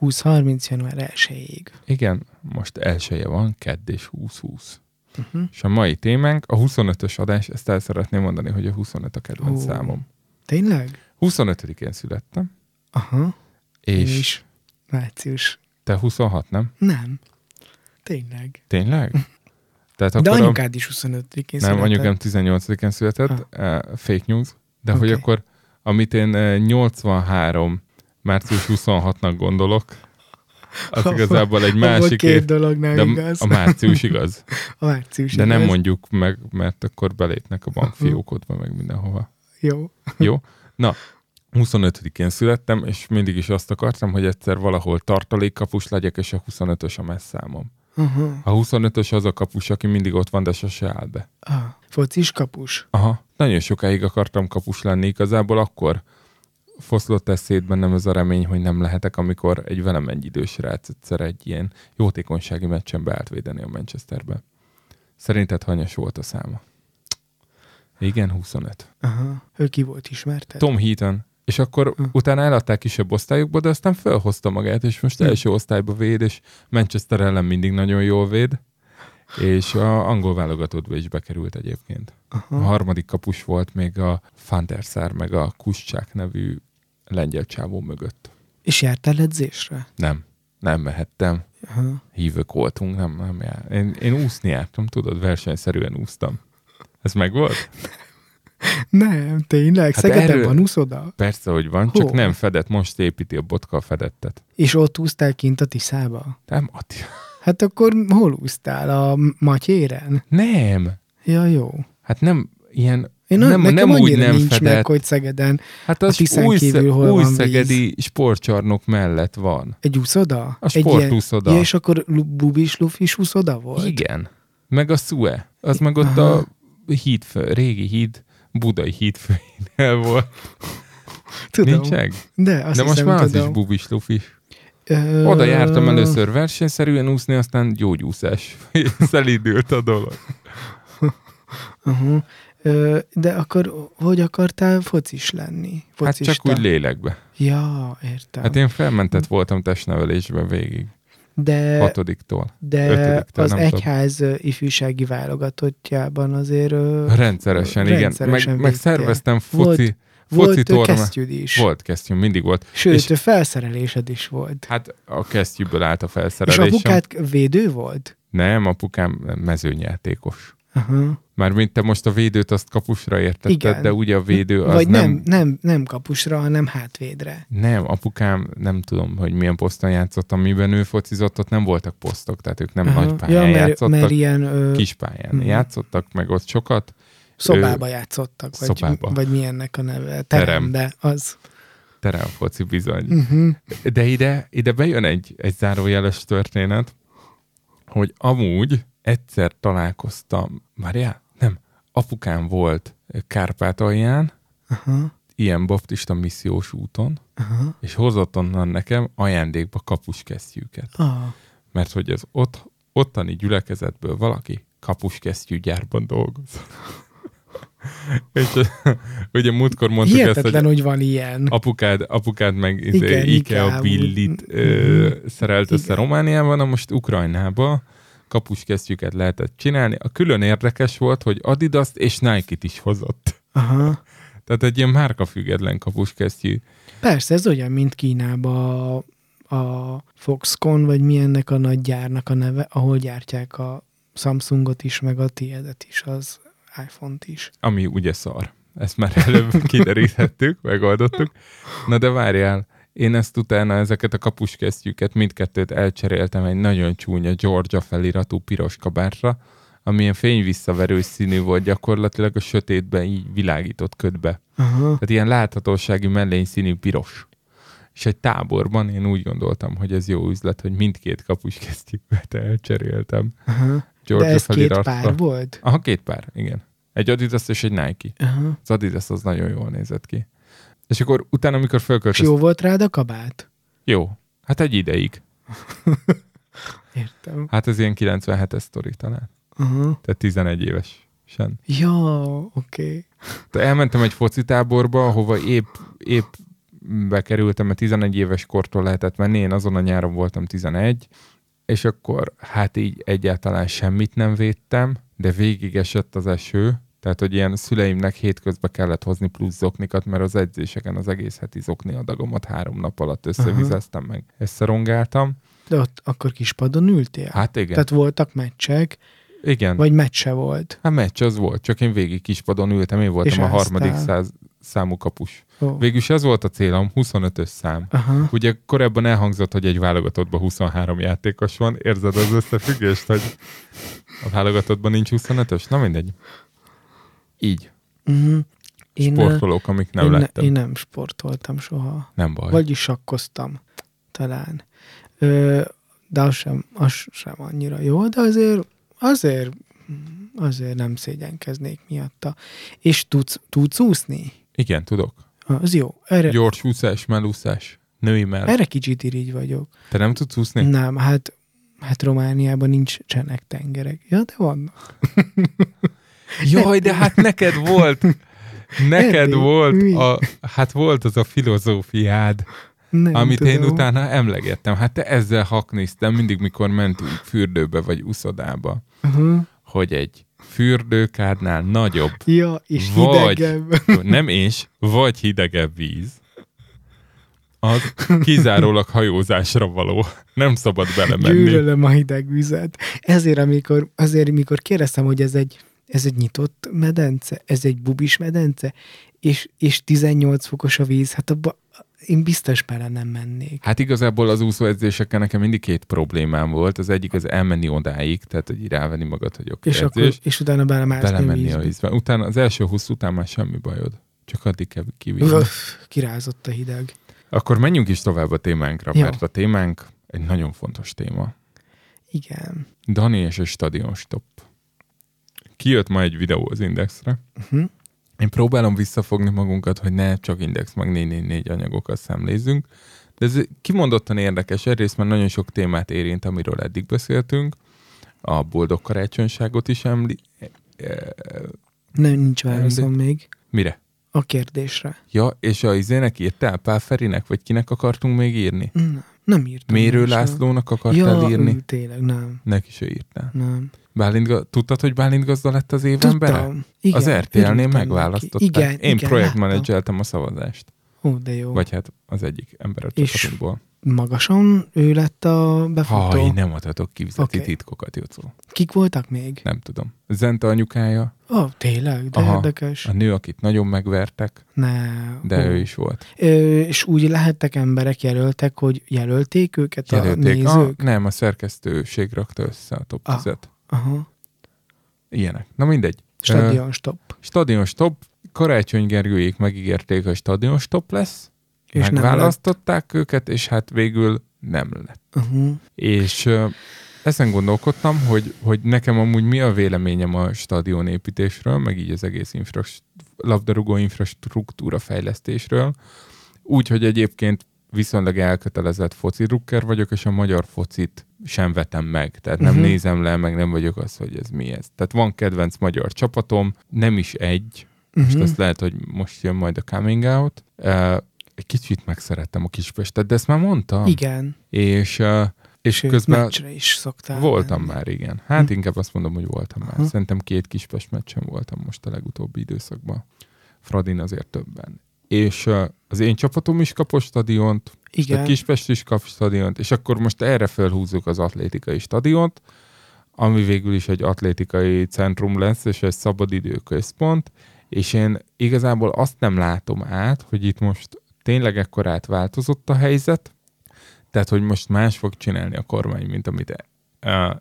20-30 január 1-ig. Igen, most elsője van, kedd és 2020. Uh-huh. És a mai témánk, a 25-ös adás, ezt el szeretném mondani, hogy a 25 a kedvenc Ó. számom. Tényleg? 25-én születtem, Aha. És is. Március. te 26, nem? Nem. Tényleg. Tényleg? Tehát De akkor a- anyukád is 25-én Nem, anyukám 18-án született, uh, fake news, de hogy Oké. akkor, amit én eh, 83 március 26-nak gondolok, az Abba- igazából egy másik két év, dolog nem de igaz. a március igaz. a március De nem igaz. mondjuk meg, mert akkor belépnek a bankfiókodba, meg mindenhova. Jó. Jó? Na, 25-én születtem, és mindig is azt akartam, hogy egyszer valahol tartalékkapus legyek, és a 25-ös a messzámom. Aha. A 25-ös az a kapus, aki mindig ott van, de sose áll be. Ah, focis kapus. Aha, nagyon sokáig akartam kapus lenni, igazából akkor foszlott eszéd bennem ez a remény, hogy nem lehetek, amikor egy velem egy idős srác egyszer egy ilyen jótékonysági meccsen beállt védeni a Manchesterbe. Szerinted hanyas volt a száma? Igen, 25. Aha. Ő ki volt ismerted? Tom Heaton. És akkor Hm. utána eladták kisebb osztályokba, de aztán felhozta magát, és most Hm. első osztályba véd, és Manchester ellen mindig nagyon jól véd, és a angol válogatottba is bekerült egyébként. A Aha. harmadik kapus volt még a Fanterszár, meg a Kuscsák nevű lengyel csávó mögött. És jártál edzésre? Nem, nem mehettem. Aha. Hívők voltunk, nem, nem jár. Én, én úszni jártam, tudod, versenyszerűen úsztam. Ez meg volt? Nem, tényleg? Hát Szegeden erről- van úszoda? Persze, hogy van, csak Hol? nem fedett, most építi a botka a fedettet. És ott úsztál kint a Tiszába? Nem, Atti. Hát akkor hol úsztál? A Matyéren? Nem. Ja, jó. Hát nem ilyen, Én nem, nekem nem úgy nem nincs fedett. meg, hogy Szegeden hát a az Tiszán új, kívül hol új van szegedi sportcsarnok mellett van. egy úszoda? A sportúszoda. Ja, és akkor bubis lufis úszoda volt? Igen. Meg a Szue. Az meg ott a hídfő, régi híd, budai hídfőinél volt. Tudom. Nincs meg? De, azt De most már az tudom. is bubis lufis. Ö, Oda jártam először versenyszerűen úszni, aztán gyógyúszás. Szelídült a dolog. Uh-huh. Ö, de akkor hogy akartál focis lenni? Hát Focista? csak úgy lélekbe. Ja, értem. Hát én felmentett voltam testnevelésben végig. De, Hatodiktól. de ötödiktől, az nem tudom. egyház ö, ifjúsági válogatottjában azért Rendszeresen, igen. rendszeresen meg, meg szerveztem Volt- foci, volt foci torna. kesztyűd is. Volt kesztyűm, mindig volt. Sőt, és- és, felszerelésed is volt. Hát a kesztyűből állt a És felszerelésem. apukád védő volt? Nem, apukám mezőnyjátékos. Aha. Mármint te most a védőt azt kapusra értetted, Igen. de ugye a védő az Vagy nem... nem, nem, nem kapusra, hanem hátvédre. Nem, apukám nem tudom, hogy milyen poszton játszott, amiben ő focizott, ott nem voltak posztok, tehát ők nem Aha. nagy pályán ja, mert, játszottak, mert ilyen ö, kis pályán Mhm. játszottak, meg ott sokat. szobába játszottak, vagy, szobába. vagy milyennek a neve. Terem. Terembe, az. Teremfoci bizony. Uh-huh. De ide, ide bejön egy, egy zárójeles történet, hogy amúgy egyszer találkoztam, várjál, apukám volt Kárpátalján, Aha. ilyen baptista missziós úton, Aha. és hozott onnan nekem ajándékba kapuskesztyűket. Ah. Mert hogy az ott, ottani gyülekezetből valaki kapuskesztyűgyárban dolgozott. és ugye múltkor mondtuk ezt, Hihetetlen, hogy hogy van ilyen. apukád, apukád meg Igen, izé, Ikea Ikea, billit mhm. ö, szerelt össze Igen. Romániában, na most Ukrajnába kapuskesztyűket lehetett csinálni. A külön érdekes volt, hogy Adidas-t és Nike-t is hozott. Aha. Tehát egy ilyen márkafüggetlen kapuskesztyű. Persze, ez olyan, mint Kínában a, a Foxconn, vagy milyennek a nagy gyárnak a neve, ahol gyártják a Samsungot is, meg a tiédet is, az iPhone-t is. ami ugye szar. Ezt már előbb kideríthettük, megoldottuk. Na de várjál, én ezt utána ezeket a kapuskesztyűket mindkettőt elcseréltem egy nagyon csúnya Georgia feliratú piros kabátra, ami ilyen fényvisszaverő színű volt, gyakorlatilag a sötétben így világított ködbe. Aha. Tehát ilyen láthatósági mellény színű piros. És egy táborban én úgy gondoltam, hogy ez jó üzlet, hogy mindkét kapuskesztyűket elcseréltem. Aha. De Georgia ez két feliratra. pár volt? Aha, két pár, igen. Egy Adidas és egy Nike. Aha. Az Adidas az nagyon jól nézett ki. És akkor utána, amikor És fölköltöztem... jó volt rád a kabát? Jó. Hát egy ideig. Értem. Hát ez ilyen 97-es sztori talán. Aha. Tehát 11 éves. Sen. Ja, oké. Okay. De elmentem egy focitáborba, ahova épp, épp bekerültem, mert 11 éves kortól lehetett menni, én azon a nyáron voltam 11, és akkor hát így egyáltalán semmit nem védtem, de végig esett az eső, tehát hogy ilyen szüleimnek hétközben kellett hozni plusz zoknikat, mert az edzéseken az egész heti zokni adagomat három nap alatt összevizeztem meg. Összerongáltam. De ott akkor kispadon ültél? Hát igen, Tehát voltak meccsek, igen. vagy meccse volt? Hát meccs az volt, csak én végig kispadon ültem, én voltam És a harmadik áztál. száz, számú kapus. Ó. Végülis ez volt a célom, 25-ös szám. Aha. Ugye korábban elhangzott, hogy egy válogatottban 23 játékos van. Érzed az összefüggést, hogy a válogatottban nincs 25-ös? Na mindegy. Így. Uh-huh. Én, Sportolók, amik nem én, lettem. én nem sportoltam soha. Nem baj. Vagyis sakkoztam, talán. Ö, de az sem, az sem annyira jó, de azért, azért, azért nem szégyenkeznék miatta. És tudsz, tudsz úszni? Igen, tudok. Az jó. Erre, Gyors úszás, melúszás. Női mell. erre kicsit irigy vagyok. Te nem tudsz úszni? Nem, hát, hát Romániában nincs csenek tengerek. Ja, de vannak. Jaj, de hát neked volt. Neked volt, a, hát volt az a filozófiád, Nem amit tudom. én utána emlegettem. Hát te ezzel haknéztem mindig, mikor mentünk fürdőbe vagy uszodába, Uh-huh. hogy egy fürdőkádnál nagyobb, Ja, és Vagy- hidegebb. nem és, vagy hidegebb víz, az kizárólag hajózásra való. Nem szabad belemenni. Gyűlölöm a hideg vizet. Ezért, amikor, azért, amikor kérdeztem, hogy ez egy, ez egy nyitott medence, ez egy bubis medence, és, és 18 fokos a víz, hát abba én biztos bele nem mennék. Hát igazából az úszóedzésekkel nekem mindig két problémám volt. Az egyik az elmenni odáig, tehát hogy rávenni magad, hogy oké, És, akkor, és utána belemászni belemenni a vízbe. vízbe. Utána az első 20 után már semmi bajod. Csak addig kell kivinni. Kirázott a hideg. Akkor menjünk is tovább a témánkra, Jó. mert a témánk egy nagyon fontos téma. Igen. Dani és a stadion stop. Kijött ma egy videó az Indexre. Uh-huh. Én próbálom visszafogni magunkat, hogy ne csak Index meg 444 anyagokat szemlézzünk, de ez kimondottan érdekes. Egyrészt már nagyon sok témát érint, amiről eddig beszéltünk. A boldog karácsonyságot is emli- eh, Nem, nincs válaszom még mire? a kérdésre. Ja, és a izének írtál Pál Ferinek, vagy kinek akartunk még írni? Nem, nem írtam. Mérő. Lászlónak akartál ja, írni? ő, tényleg, nem. Neki se írtál. Nem. Bálint, tudtad, hogy Bálint Gazda lett az év embere? Igen, az RTL-nél megválasztották. Igen, Én igen, projektmenedzseltem a szavazást. Ó, de jó. Vagy hát az egyik ember a csapatunkból. Magason ő lett a befutó. Haj, nem adhatok ki Oké. titkokat, Jocó. Kik voltak még? Nem tudom. Zente anyukája, Ó, oh, tényleg, de Aha. érdekes. a nő, akit nagyon megvertek, Ne. de ó. ő is volt. Ö, és úgy lehettek emberek jelöltek, hogy jelölték őket a Jelölték. A, nézők? nem, a szerkesztőség rakta össze a top Ah. 10 Aha. Ilyenek. Na mindegy. Stadion stop. Stadion stop. Karácsony Gergőjék megígérték, hogy stadion stop lesz. És Megválasztották őket, és hát végül nem lett. Uh-huh. És ezen gondolkodtam, hogy, hogy nekem amúgy mi a véleményem a stadion építésről, meg így az egész infras, labdarúgó infrastruktúra fejlesztésről. Úgy, hogy egyébként viszonylag elkötelezett foci drukker vagyok, és a magyar focit sem vetem meg. Tehát nem uh-huh. nézem le, meg nem vagyok az, hogy ez mi ez. Tehát van kedvenc magyar csapatom, nem is egy, most Mhm. azt lehet, hogy most jön majd a coming out. Egy kicsit megszerettem a Kispestet, de ezt már mondtam. Igen. És, és Sőt, közben meccsre is szoktál. voltam menni. már, igen. Hát Hm. inkább azt mondom, hogy voltam már. Aha. Szerintem két Kispest meccsen voltam most a legutóbbi időszakban. Fradin azért többen. És az én csapatom is kapott stadiont, és a Igen. Kispest is kap stadiont, és akkor most erre felhúzzuk az atlétikai stadiont, ami végül is egy atlétikai centrum lesz, és egy szabadidő központ, és én igazából azt nem látom át, hogy itt most tényleg ekkorát változott a helyzet, tehát, hogy most más fog csinálni a kormány, mint amit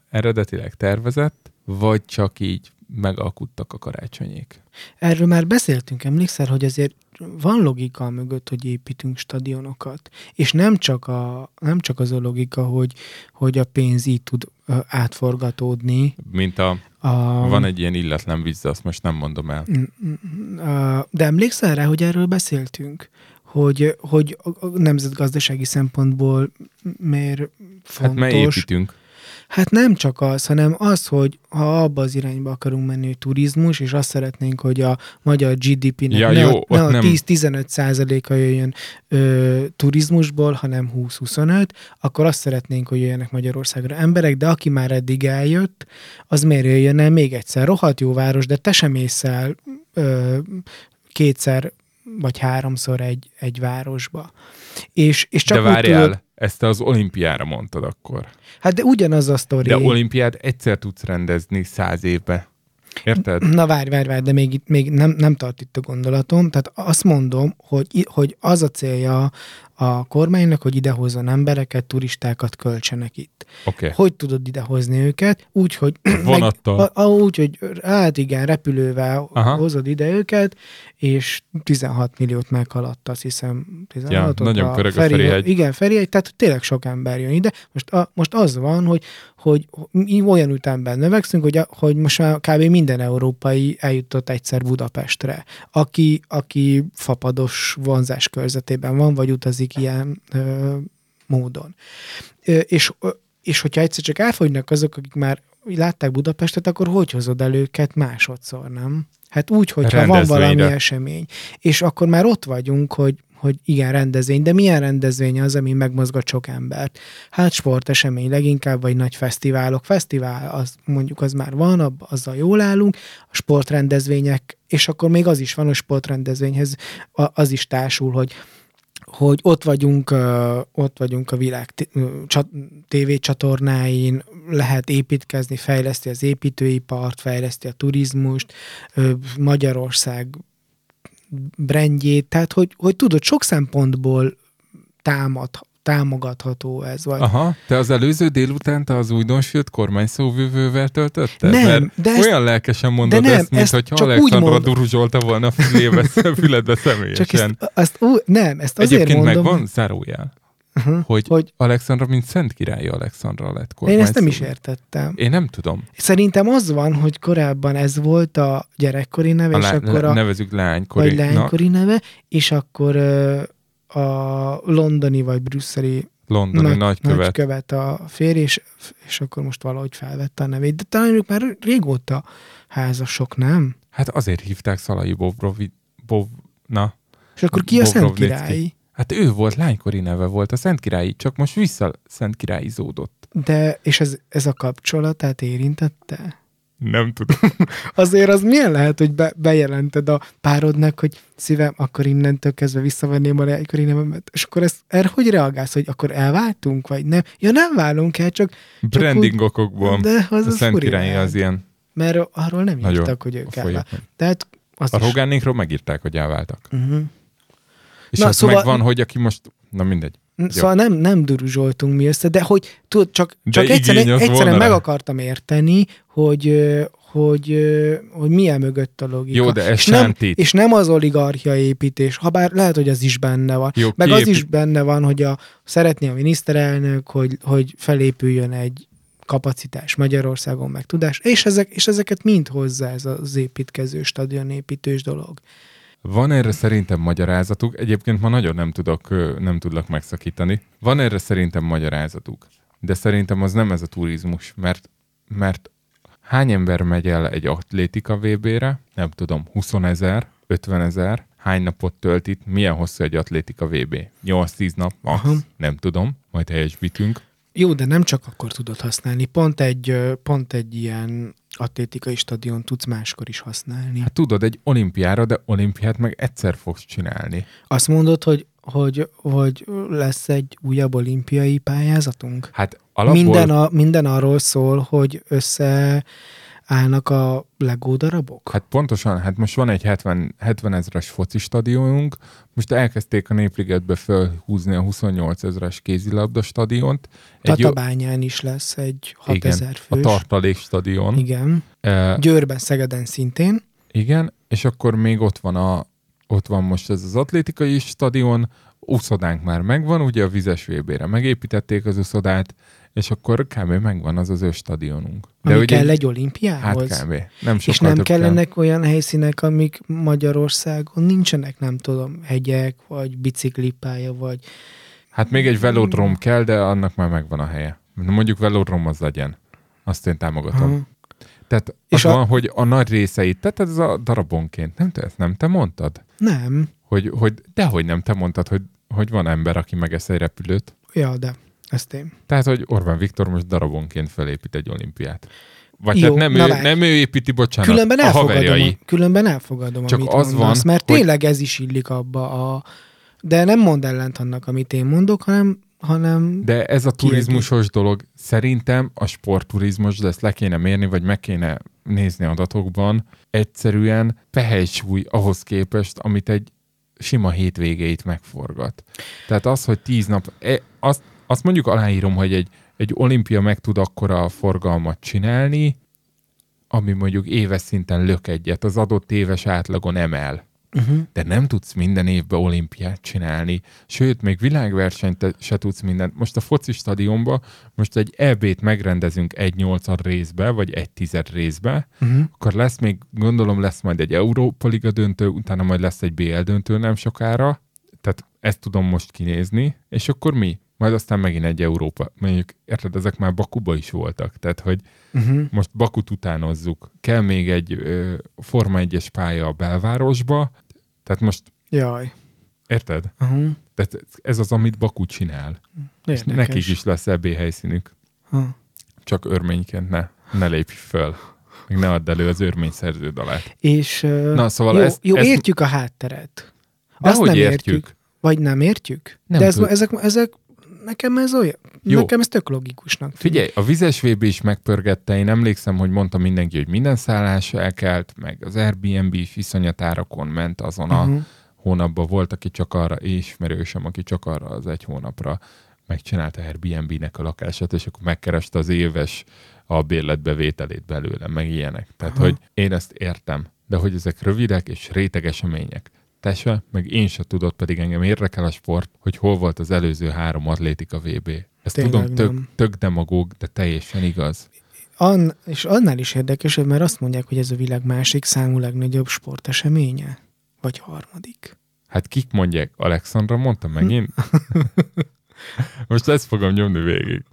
eredetileg tervezett, vagy csak így megalkuttak a karácsonyék. Erről már beszéltünk, emlékszel, hogy azért van logika mögött, hogy építünk stadionokat. És nem csak, a, nem csak az a logika, hogy, hogy a pénz így tud átforgatódni. Mint a, A, van egy ilyen illetlen víz, azt most nem mondom el. a, de emlékszel rá, hogy erről beszéltünk? Hogy, hogy a nemzetgazdasági szempontból miért Hát fontos. mert építünk. Hát nem csak az, hanem az, hogy ha abba az irányba akarunk menni, hogy turizmus, és azt szeretnénk, hogy a magyar GDP-nek Ja, ne, jó, a, ne a nem. 10-15 százaléka jöjjön ö, turizmusból, hanem 20-25, akkor azt szeretnénk, hogy jöjjenek Magyarországra emberek, de aki már eddig eljött, az miért jöjjön el még egyszer? Rohadt jó város, de te sem mész el ö, kétszer vagy háromszor egy, egy városba. És, és csak de várjál, tudod, ezt te az olimpiára mondtad akkor. hát de ugyanaz a sztori. De olimpiát egyszer tudsz rendezni száz évbe. Érted? Na várj, várj, várj, de még, itt, még nem, nem tart itt a gondolatom. Tehát azt mondom, hogy, hogy az a célja a kormánynak, hogy idehozzon embereket, turistákat költsenek itt. Okay. Hogy tudod idehozni őket? Úgy, hogy... Vonattal. Meg, a, a, úgy, hogy hát igen, repülővel Aha. Hozod ide őket, és 16 milliót meghaladt, azt hiszem. 16 nagyon pörög a Ferihegy. Igen, Ferihegy, tehát tényleg sok ember jön ide. Most, a, most az van, hogy, hogy mi olyan ütemben növekszünk, hogy, hogy most már kb. minden európai eljutott egyszer Budapestre. Aki, aki fapados vonzás körzetében van, vagy utazik ilyen ö, módon. Ö, és, ö, és hogyha egyszer csak elfogynak azok, akik már látták Budapestet, akkor hogy hozod el őket másodszor, nem? Hát úgy, hogyha van valami esemény. És akkor már ott vagyunk, hogy, hogy igen, rendezvény, de milyen rendezvény az, ami megmozgat sok embert? Hát sportesemény leginkább, vagy nagy fesztiválok. Fesztivál, az mondjuk az már van, ab, azzal jól állunk. A sportrendezvények, és akkor még az is van, hogy sportrendezvényhez a- az is társul, hogy hogy ott vagyunk, ott vagyunk a világ tévécsatornáin, lehet építkezni, fejleszti az építőipart, fejleszti a turizmust, Magyarország brandjét, tehát hogy, hogy tudod, sok szempontból támad, támogatható ez. Vagy. Aha, te az előző délután te az újdonsült kormányszóvivővel töltötted? Nem, Mert de ezt- olyan lelkesen mondod de nem, ezt, mint hogyha Alexandra duruzsolta volna a fülébe, füledbe személyesen. Csak ezt, azt, ú, nem, ezt azért Egyébként mondom, megvan zárójel, uh-huh, hogy, hogy Alexandra, mint Szent királyi Alexandra lett én ezt nem is értettem. Én nem tudom. Szerintem az van, hogy korábban ez volt a gyerekkori neve, A és lá- akkor a, nevezük lánykori. vagy lánykori neve, és akkor a londoni vagy brüsszeli Londoni Nagy- nagykövet. nagykövet a férj, és, és akkor most valahogy felvette a nevét. De talán ők már régóta házasok, nem? Hát azért hívták Szalai Bobrovi, Bob, na, És akkor ki a Szent. Királyi? Hát ő volt, lánykori neve volt, a Szent Királyi, csak most vissza Szent Királyizódott. De, és ez, ez a kapcsolatát érintette? Nem tudom. Azért az milyen lehet, hogy be, bejelented a párodnak, hogy szívem, akkor innentől kezdve visszavenném a lánykori nevemet, és akkor ezt, erre hogy reagálsz, hogy akkor elváltunk, vagy nem? Ja, nem válunk el, csak, Branding okokból. de az A az Szent furi Királyi lehet. az ilyen Mert arról nem Nagyon írtak, hogy ők elváltak. Tehát az A Rogánékról megírták, hogy elváltak. Uh-huh. És Na, az szóval- megvan, hogy aki most... Na mindegy. Szóval nem, nem duruzsoltunk mi össze, de hogy tudod, csak, De csak egyszerűen, az egyszerűen meg akartam érteni, hogy, hogy, hogy milyen mögött a logika. Jó, de ez és nem, és nem az oligarchia építés, ha bár lehet, hogy az is benne van. Jó, Meg az kiépít- is benne van, hogy a, szeretné a miniszterelnök, hogy, hogy felépüljön egy kapacitás Magyarországon, meg tudás, és, ezek, és ezeket mind hozza ez az építkező, stadionépítős dolog. Van erre szerintem magyarázatuk. Egyébként ma nagyon nem tudok, nem tudlak megszakítani. Van erre szerintem magyarázatuk. De szerintem az nem ez a turizmus, mert, mert hány ember megy el egy atlétika VB-re? Nem tudom, 20 ezer, 50 ezer, hány napot tölt itt, milyen hosszú egy atlétika VB? 8-10 nap, max, Aha. nem tudom, majd helyesbítünk. Jó, de nem csak akkor tudod használni. Pont egy, pont egy ilyen atlétikai stadion tudsz máskor is használni. Hát tudod, egy olimpiára, de olimpiát meg egyszer fogsz csinálni. Azt mondod, hogy, hogy, hogy lesz egy újabb olimpiai pályázatunk? Hát alapból... Minden, a, minden arról szól, hogy összeállnak a Lego darabok? Hát pontosan, hát most van egy 70, 70 ezres foci stadionunk, most elkezdték a Népligetbe felhúzni a 28 ezres kézilabda stadiont. Egy Tatabányán is lesz egy 6000 a fős. tartalék stadion. Igen. Uh, Győrben, Szegeden szintén. igen, és akkor még ott van, a, ott van most ez az atlétikai stadion, úszodánk már megvan, ugye a vizes VB-re megépítették az úszodát, és akkor kb. megvan az az ő stadionunk. Ami ugye- kell egy Hát olimpiához. kb. Nem És nem több kell. kellenek olyan helyszínek, amik Magyarországon nincsenek, nem tudom, hegyek, vagy biciklipálya, vagy Hát még egy velodrom kell, de annak már megvan a helye. Mondjuk velodrom az legyen. Azt én támogatom. Aha. Tehát És az a- van, hogy a nagy részeit, tehát ez a darabonként, nem te, ezt nem te mondtad? Nem. Hogy, hogy dehogy nem te mondtad, hogy, hogy van ember, aki megesz egy repülőt. Ja, de ezt én. Tehát, hogy Orbán Viktor most darabonként felépít egy olimpiát. Vagy Jó, nem, ő, várj. nem ő építi, bocsánat, Különben a haverjai. különben elfogadom Csak amit az mondasz, van, mert hogy- tényleg ez is illik abba a... De nem mond ellent annak, amit én mondok, hanem, hanem De ez a turizmusos dolog, szerintem a sportturizmus, de ezt le kéne mérni, vagy meg kéne nézni adatokban, egyszerűen pehely ahhoz képest, amit egy sima hétvégeit megforgat. Tehát az, hogy tíz nap, e, azt, azt mondjuk aláírom, hogy egy, egy olimpia meg tud akkora forgalmat csinálni, ami mondjuk éves szinten lök egyet, az adott éves átlagon emel uh-huh. de nem tudsz minden évben olimpiát csinálni, sőt, még világversenyt se tudsz mindent. Most a foci stadionba, most egy EB-t megrendezünk egy nyolcad részbe, vagy egy tized részbe, Uh-huh. akkor lesz még, gondolom lesz majd egy Európa Liga döntő, utána majd lesz egy BL döntő nem sokára, tehát ezt tudom most kinézni, és akkor mi? Majd aztán megint egy Európa. Mondjuk, érted, ezek már Bakuba is voltak, tehát hogy Uh-huh. most Bakut utánozzuk. Kell még egy ö, Forma 1-es pálya a belvárosba, tehát most, Jaj. érted? Uh-huh. Tehát ez az, amit Baku csinál. És Érdekes. nekik is lesz EB helyszínük. Ha. Csak örményként ne, ne lépj föl. Meg ne add elő az örmény szerződalát. És uh, Na, szóval jó, ezt- jó ezt- értjük a hátteret. De Azt nem értjük? értjük. Vagy nem értjük? Nem De ez, ezek, ezek, nekem ez olyan, Jó. nekem ez tök logikusnak tűnik. Figyelj, a vizes VB is megpörgette, én emlékszem, hogy mondta mindenki, hogy minden szállás elkelt, meg az Airbnb is iszonyatárakon ment azon a Uh-huh. hónapban. Volt, aki csak arra, ismerősöm, aki csak arra az egy hónapra megcsinálta Airbnb-nek a lakását, és akkor megkereste az éves a bérletbevételét belőle, meg ilyenek. Tehát, Aha. hogy én ezt értem, de hogy ezek rövidek és réteg események. Te se, meg én se tudod, pedig engem érdekel a sport, hogy hol volt az előző három atlétika VB. Ezt Tényleg tudom, tök, nem. tök demagóg, de teljesen igaz. An, és annál is érdekesebb, mert azt mondják, hogy ez a világ másik számú legnagyobb sporteseménye. Vagy harmadik. Hát kik mondják? Alexandra mondta megint? Most ezt fogom nyomni végig.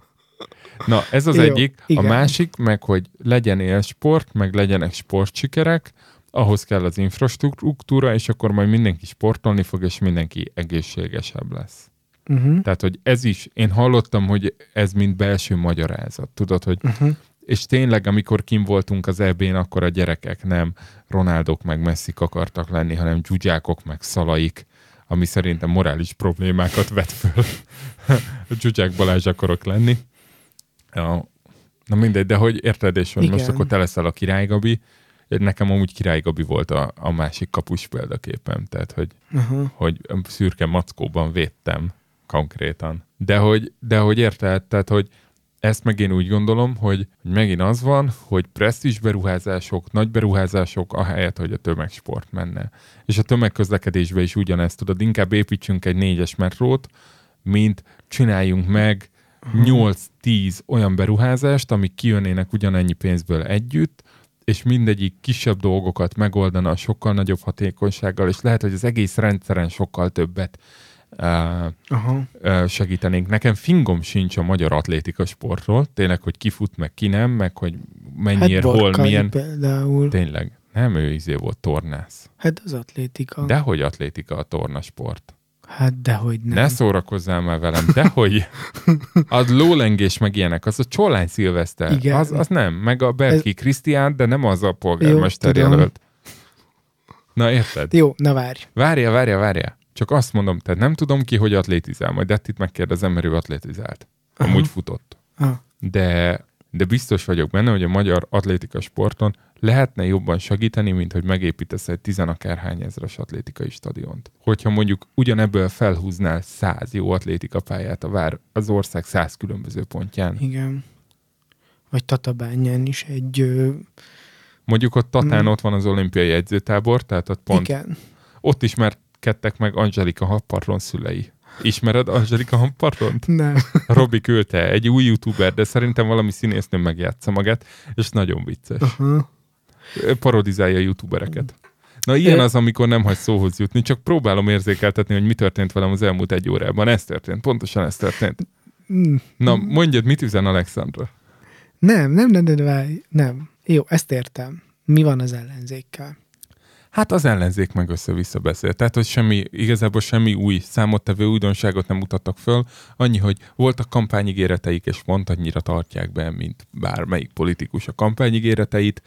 Na, ez az Jó, egyik. igen. A másik, meg hogy legyen élsport, meg legyenek sportsikerek, ahhoz kell az infrastruktúra, és akkor majd mindenki sportolni fog, és mindenki egészségesebb lesz. Uh-huh. Tehát, hogy ez is, én hallottam, hogy ez mint belső magyarázat. Tudod, hogy Uh-huh. és tényleg, amikor kim voltunk az EB-n, akkor a gyerekek nem Ronaldok meg Messzik akartak lenni, hanem dzsudzsákok meg szalaik, ami szerintem morális problémákat vet föl. Dzsudzsák Balázs akarok lenni. Ja. Na mindegy, de hogy érted, és hogy most akkor te leszel a Király Gabi. Nekem amúgy Király Gabi volt a, a másik kapus példaképem, tehát hogy Uh-huh. hogy szürke mackóban védtem konkrétan. De hogy, de hogy érted, tehát hogy ezt meg én úgy gondolom, hogy hogy megint az van, hogy presztis beruházások, nagy beruházások, ahelyett, hogy a tömegsport menne. És a tömegközlekedésbe is ugyanezt tudod, inkább építsünk egy négyes metrót, mint csináljunk meg 8-10 olyan beruházást, amik kijönnének ugyanennyi pénzből együtt, és mindegyik kisebb dolgokat megoldana sokkal nagyobb hatékonysággal, és lehet, hogy az egész rendszeren sokkal többet uh, uh, segítenénk. Nekem fingom sincs a magyar atlétika sportról, tényleg, hogy ki fut, meg ki nem, meg hogy mennyiért, hol, Borkai milyen. például. Tényleg, nem ő izé volt tornász. Hát az atlétika. Dehogy atlétika a tornasport. Hát dehogy nem. Ne szórakozzál már velem, dehogy. Az lólengés meg ilyenek, az a Csolány Szilveszter. Igen. Az, az nem, meg a Berki Krisztián, de nem az a polgármester Jó, jelölt. Na érted? Jó, na várj. Várja, várja, várja. Csak azt mondom, tehát nem tudom ki, hogy atlétizál. Majd Dettit megkérdezem, mert ő atlétizált. Amúgy Aha. futott. Ah. De, de biztos vagyok benne, hogy a magyar atlétika sporton lehetne jobban segíteni, mint hogy megépítesz egy tizenakárhány ezres atlétikai stadiont. Hogyha mondjuk ugyanebből felhúznál száz jó atlétika pályát a vár, az ország száz különböző pontján. Igen. Vagy Tatabányán is egy... Ö, Mondjuk ott Tatán Mm. ott van az olimpiai edzőtábor, tehát ott pont igen. ott ismerkedtek meg Angelika Happarlon szülei. Ismered Angelika Happarlont? Nem. Robi küldte, egy új youtuber, de szerintem valami színésznő megjátsza magát, és nagyon vicces. Aha. Parodizálja a youtubereket. Na ilyen az, amikor nem hagy szóhoz jutni, csak próbálom érzékeltetni, hogy mi történt velem az elmúlt egy órában. Ez történt, pontosan ez történt. Na, mondjad, mit üzen Alexandra? Nem, nem, nem, nem, várj. Nem. Jó, ezt értem. Mi van az ellenzékkel? Hát az ellenzék meg össze-vissza beszél. Tehát, hogy semmi, igazából semmi új számottevő újdonságot nem mutattak föl. Annyi, hogy voltak kampányigéreteik, és pont annyira tartják be, mint bármelyik politikus a kampányigéreteit.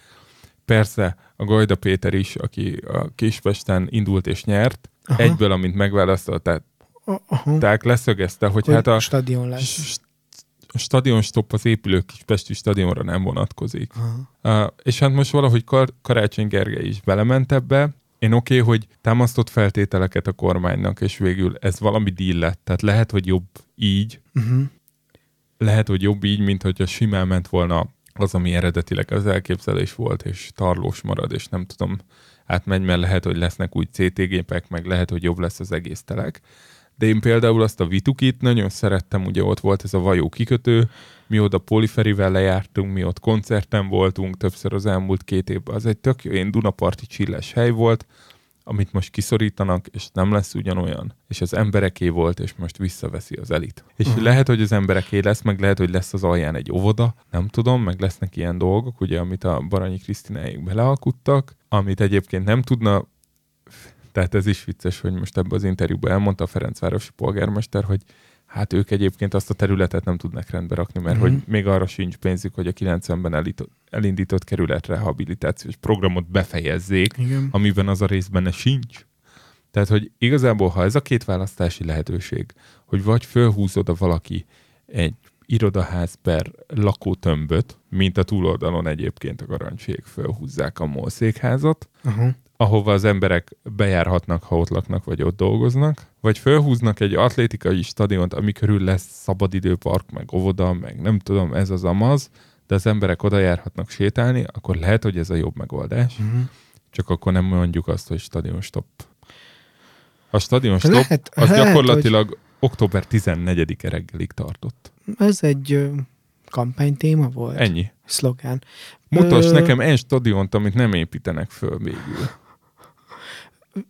Persze a Gajda Péter is, aki a Kispesten indult és nyert, Aha. egyből, amint megválasztották, Aha. leszögezte, hogy, Hogy hát a, stadion lesz. a stadion stop az épülő Kispesti stadionra nem vonatkozik. Aha. Uh, és hát most valahogy Kar- Karácsony Gergely is belement ebbe. Én oké, okay, hogy támasztott feltételeket a kormánynak, és végül ez valami deal lett. Tehát lehet, hogy jobb így, Uh-huh. lehet, hogy jobb így, mint hogyha simán ment volna az, ami eredetileg az elképzelés volt, és tarlós marad, és nem tudom, átmegy, mert lehet, hogy lesznek új CT-gépek, meg lehet, hogy jobb lesz az egész telek. De én például azt a Vitukit nagyon szerettem, ugye ott volt ez a Vajó kikötő, mi oda Poliferivel lejártunk, mi ott koncerten voltunk többször az elmúlt két évben. Az egy tök jó, én Dunaparti csilles hely volt, amit most kiszorítanak, és nem lesz ugyanolyan. És az embereké volt, és most visszaveszi az elit. És uh-huh. lehet, hogy az embereké lesz, meg lehet, hogy lesz az alján egy óvoda, nem tudom, meg lesznek ilyen dolgok, ugye, amit a Baranyi Krisztináig belealkuttak, amit egyébként nem tudna, tehát ez is vicces, hogy most ebbe az interjúban elmondta a Ferencvárosi polgármester, hogy hát ők egyébként azt a területet nem tudnak rendbe rakni, mert Mhm. uh-huh. hogy még arra sincs pénzük, hogy a 90-ben elított, elindított kerületrehabilitációs programot befejezzék, Igen. amiben az a rész benne sincs. Tehát, hogy igazából, ha ez a két választási lehetőség, hogy vagy fölhúzod a valaki egy irodaház per lakótömböt, mint a túloldalon egyébként a garancsék fölhúzzák a molszékházat, Aha. Ahova az emberek bejárhatnak, ha ott laknak, vagy ott dolgoznak, vagy fölhúznak egy atlétikai stadiont, ami körül lesz szabadidőpark, meg óvoda, meg nem tudom, ez az amaz, de az emberek oda járhatnak sétálni, akkor lehet, hogy ez a jobb megoldás. Uh-huh. Csak akkor nem mondjuk azt, hogy stadion stop. A stadion stop Lehet, az lehet, gyakorlatilag október 14-e reggelig tartott. Ez egy ö, kampánytéma volt. Ennyi. Szlogán. Mutass Ö, nekem egy stadiont, amit nem építenek föl végül.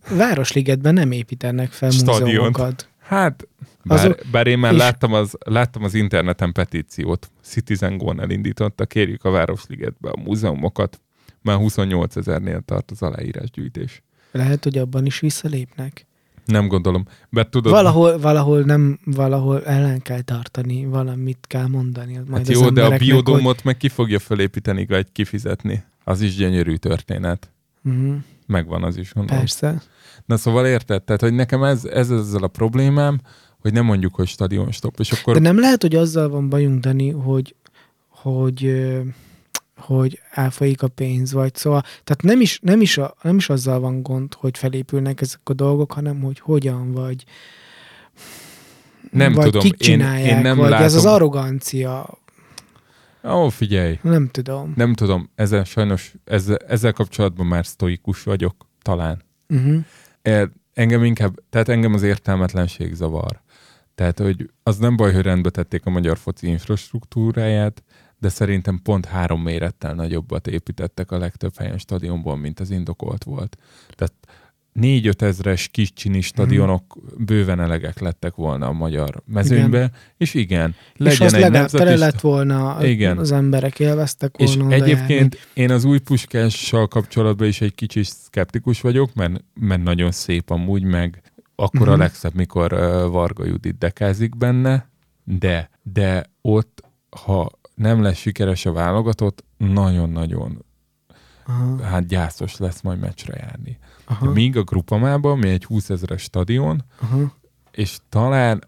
Városligetben nem építenek fel Stadiont. múzeumokat. Hát, Bár, Azok- bár én már és- láttam az, láttam az interneten petíciót. Citizen Go-n elindította, kérjük a Városligetbe a múzeumokat. Már 28 ezernél tart az aláírásgyűjtés. Lehet, hogy abban is visszalépnek. Nem gondolom. Mert tudod, Valahol, valahol nem, valahol ellen kell tartani, valamit kell mondani. Majd hát jó, de a biodómot meg ki fogja felépíteni, vagy kifizetni. Az is gyönyörű történet. Hogy... Uh-huh, Megvan az is, gondolom. persze. Na szóval érted? Tehát, hogy nekem ez, ez ezzel a problémám, hogy nem mondjuk, hogy stadion stop, és akkor De nem lehet, hogy azzal van bajunk, Dani, hogy, hogy, hogy elfolyik a pénz, vagy szóval, tehát nem is, nem, is a, nem is azzal van gond, hogy felépülnek ezek a dolgok, hanem hogy hogyan, vagy Nem vagy tudom, kik én- csinálják, én nem vagy ez az látom- arrogancia, Ó, figyelj, nem tudom. nem tudom, ezzel sajnos, ezzel, ezzel kapcsolatban már sztoikus vagyok, talán. Uh-huh. Engem inkább, tehát engem az értelmetlenség zavar. Tehát, hogy az nem baj, hogy rendbe tették a magyar foci infrastruktúráját, de szerintem pont három mérettel nagyobbat építettek a legtöbb helyen stadionból, mint az indokolt volt. Tehát 4-5 ezres kis csini stadionok bőven elegek lettek volna a magyar mezőnybe, igen. és igen, És legyen az egy legalább tele lett volna, Igen. az emberek élveztek És volna. oda egyébként én az új puskással kapcsolatban is egy kicsit szkeptikus vagyok, mert, mert nagyon szép amúgy, meg akkor uh-huh. a Mhm. legszebb, mikor uh, Varga Judit dekázik benne, de, de ott, ha nem lesz sikeres a válogatott, nagyon-nagyon Aha, hát gyászos lesz majd meccsre járni. Aha, Míg a Grupamában, mi egy 20 ezeres stadion, aha. és talán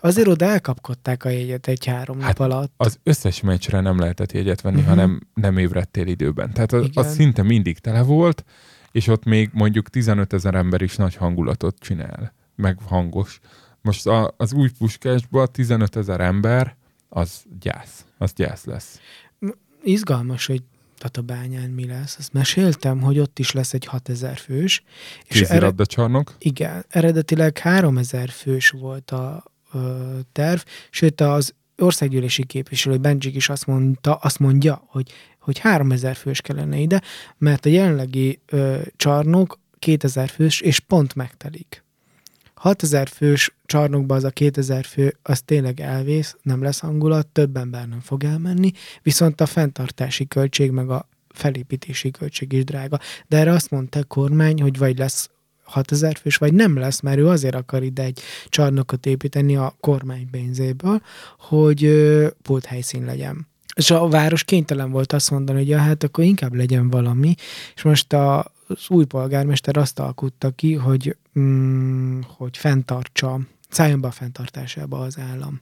Azért oda elkapkodták a jegyet egy három Hát, nap alatt. az összes meccsre nem lehetett jegyet venni, uh-huh. hanem nem ébredtél időben. Tehát az, Igen. az szinte mindig tele volt, és ott még mondjuk 15 ezer ember is nagy hangulatot csinál, meg hangos. Most a, az új puskásban 15 ezer ember, az gyász. Az gyász lesz. Izgalmas, hogy Tatabányán mi lesz. Azt meséltem, hogy ott is lesz egy 6000 fős. És Kézilabda csarnok. igen, eredetileg 3000 fős volt a ö, terv, sőt az országgyűlési képviselő Bencsik is azt mondta, azt mondja, hogy, hogy 3000 fős kellene ide, mert a jelenlegi ö, csarnok 2000 fős, és pont megtelik. 6000 fős csarnokba az a 2000 fő, az tényleg elvész, nem lesz hangulat, több ember nem fog elmenni, viszont a fenntartási költség meg a felépítési költség is drága. De erre azt mondta a kormány, hogy vagy lesz 6000 fős, vagy nem lesz, mert ő azért akar ide egy csarnokot építeni a kormány pénzéből, hogy pult helyszín legyen. És a város kénytelen volt azt mondani, hogy ja, hát akkor inkább legyen valami, és most a, az új polgármester azt alkutta ki, hogy, mm, hogy fenntartsa, szálljon be a fenntartásába az állam.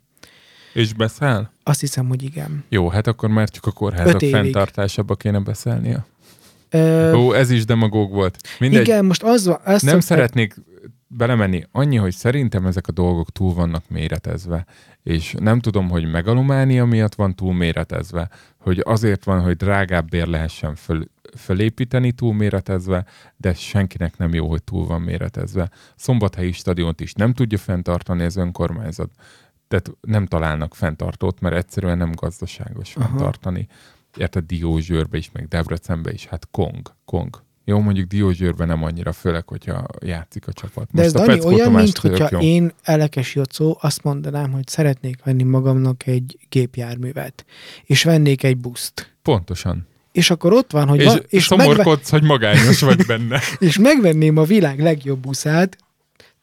És beszáll? Azt hiszem, hogy igen. Jó, hát akkor már csak a kórházak fenntartásába kéne beszélnie. Ö, Ó, ez is demagóg volt. Mindegy. igen, most az van, azt Nem szokták- szeretnék belemenni. Annyi, hogy szerintem ezek a dolgok túl vannak méretezve. És nem tudom, hogy megalománia miatt van túl méretezve, hogy azért van, hogy drágább bér lehessen föl, fölépíteni túl méretezve, de senkinek nem jó, hogy túl van méretezve. Szombathelyi stadiont is nem tudja fenntartani az önkormányzat. Tehát nem találnak fenntartót, mert egyszerűen nem gazdaságos Aha. fenntartani. Érted, Diósgyőrbe is, meg Debrecenbe is, hát Kong, Kong. Jó, mondjuk Diósgyőrben nem annyira, főleg, hogyha játszik a csapat. De ez a Dani olyan, mint hogyha jó. én Elekes Jocó azt mondanám, hogy szeretnék venni magamnak egy gépjárművet, és vennék egy buszt. Pontosan. És akkor ott van, hogy És, van, és és, megve, szomorkodsz, hogy magányos vagy benne. és megvenném a világ legjobb buszát,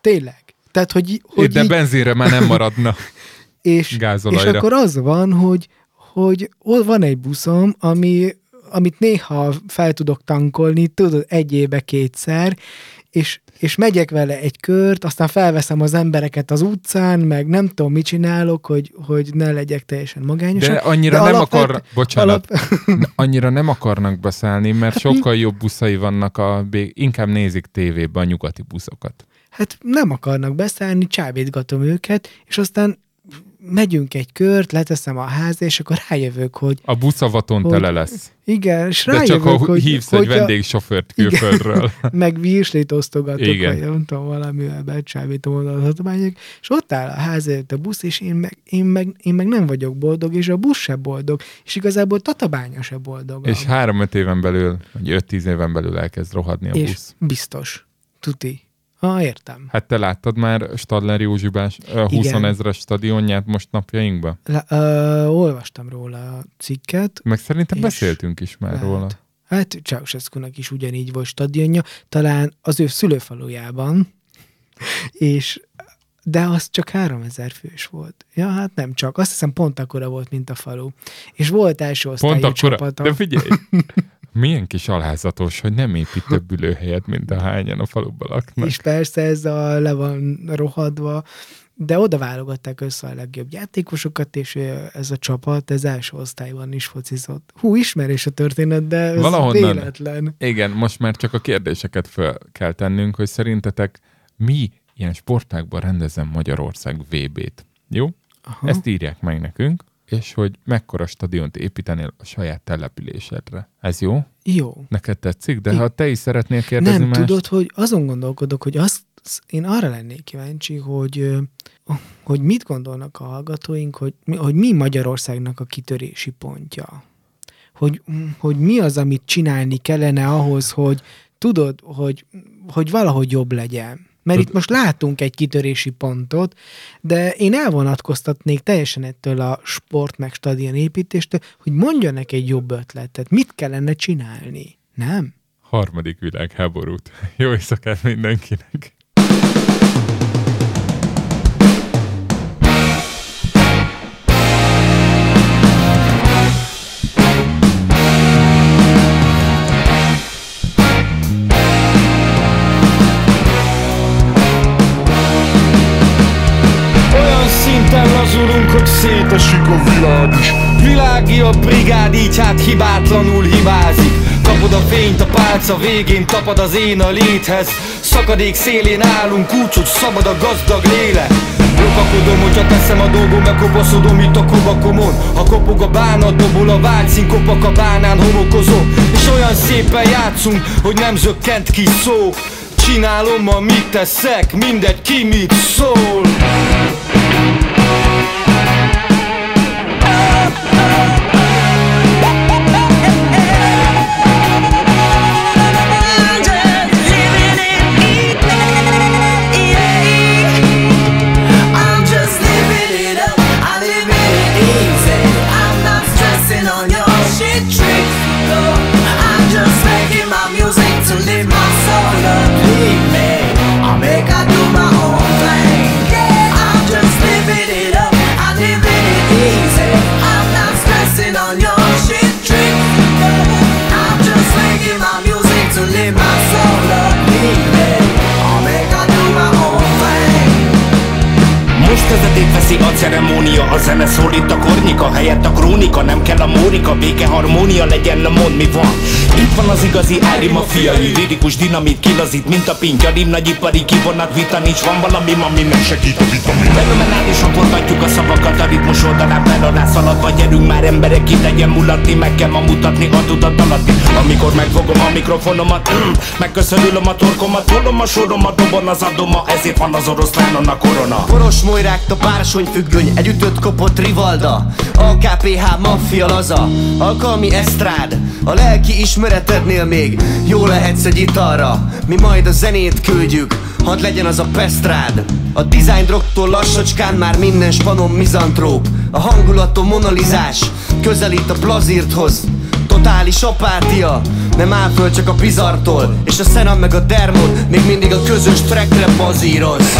tényleg. Tehát, hogy, hogy De így, benzinre már nem maradna. és, és gázolajra. akkor az van, hogy, hogy ott van egy buszom, ami, amit néha fel tudok tankolni, tudod, egy éve kétszer, és, és megyek vele egy kört, aztán felveszem az embereket az utcán, meg nem tudom, mit csinálok, hogy, hogy ne legyek teljesen magányos. De annyira De nem alapvet- akar... Bocsánat. Alap, Annyira nem akarnak beszállni, mert sokkal jobb buszai vannak, a, inkább nézik tévébe a nyugati buszokat. hát nem akarnak beszállni, csábítgatom őket, és aztán megyünk egy kört, leteszem a ház, és akkor rájövök, hogy A buszavaton Hogy- tele lesz. igen, és De rájövök, csak ha hogy, hívsz hogy egy vendégsofőrt Igen. külföldről. meg virslit osztogatok, Igen. vagy nem tudom, valamivel becsábítom oda az adományok, és ott áll a ház előtt a busz, és én meg, én, meg, én meg nem vagyok boldog, és a busz se boldog, és igazából Tatabánya se boldog. És három-öt éven belül, vagy öt-tíz éven belül elkezd rohadni a és busz. biztos, tuti. Ah, értem. Hát te láttad már Stadler Józsibás ö, 20 Igen. ezres stadionját most napjainkban? Le, ö, olvastam róla a cikket. Meg szerintem beszéltünk is már lehet. róla. Hát Ceausescu-nak is ugyanígy volt stadionja, talán az ő szülőfalujában, és de az csak 3000 fős volt. Ja, hát nem csak. Azt hiszem pont akkora volt, mint a falu. És volt első osztályú Pont akkor, csapata. de figyelj, milyen kis alházatos, hogy nem épít több ülőhelyet, mint a hányan a faluban laknak. És persze ez a le van rohadva, de oda válogatták össze a legjobb játékosokat, és ez a csapat, ez első osztályban is focizott. Hú, ismerés a történet, de ez Valahonnan. véletlen. Igen, most már csak a kérdéseket fel kell tennünk, hogy szerintetek mi ilyen sportákban rendezem Magyarország VB-t. Jó? Aha. Ezt írják meg nekünk, és hogy mekkora stadiont építenél a saját településedre. Ez jó? Jó. Neked tetszik? De I- ha te is szeretnél kérdezni nem mást, tudod, hogy azon gondolkodok, hogy azt, én arra lennék kíváncsi, hogy, hogy mit gondolnak a hallgatóink, hogy, hogy mi Magyarországnak a kitörési pontja. Hogy, hogy mi az, amit csinálni kellene ahhoz, hogy tudod, hogy, hogy valahogy jobb legyen. Mert Tud- itt most látunk egy kitörési pontot, de én elvonatkoztatnék teljesen ettől a sport meg stadion építéstől, hogy mondjanak egy jobb ötletet. Mit kellene csinálni? Nem? harmadik világháborút. Jó éjszakát mindenkinek! Szétesik a világ is. Világi a brigád, így hát hibátlanul hibázik. Kapod a fényt a pálca végén, tapad az én a léthez. Szakadék szélén állunk, úgy, szabad a gazdag lélek. Lopakodom, hogyha teszem a dolgom, megkopaszodom itt a kovakomon Ha kopog a bánat, dobol a vágyszín, kopak a bánán, homokozom És olyan szépen játszunk, hogy nem zökkent ki szó. Csinálom, amit teszek, mindegy ki mit szól Most kezdetét veszi a ceremónia A zene szólít a kornyika Helyett a krónika Nem kell a mórika Béke harmónia legyen Na mond mi van. Itt van az igazi Ári fiai Lirikus dinamit kilazít Mint a pinkja Rim nagyipari kivonat Vita nincs Van valami ma minden segít a vitamin. Fenomenálisan forgatjuk a szavakat A ritmus oldalán fel alá szaladva Gyerünk már emberek ki legyen mulatni Meg kell ma mutatni a tudat alatti Amikor megfogom a mikrofonomat mm, Megköszönülöm a torkomat Tolom a soromat Dobon az adoma Ezért van az oroszlánon a korona. Poros Mojrák, a bársony függöny, egy kopott rivalda. A maffia laza, alkalmi esztrád. A lelki ismeretednél még jó lehetsz egy italra. Mi majd a zenét küldjük, hadd legyen az a pesztrád. A design drogtól lassacskán már minden spanom mizantróp. A hangulatom monalizás, közelít a plazírthoz. Totális apátia, nem áll föl csak a bizartól. És a Sena meg a Dermot még mindig a közös trackre bazíroz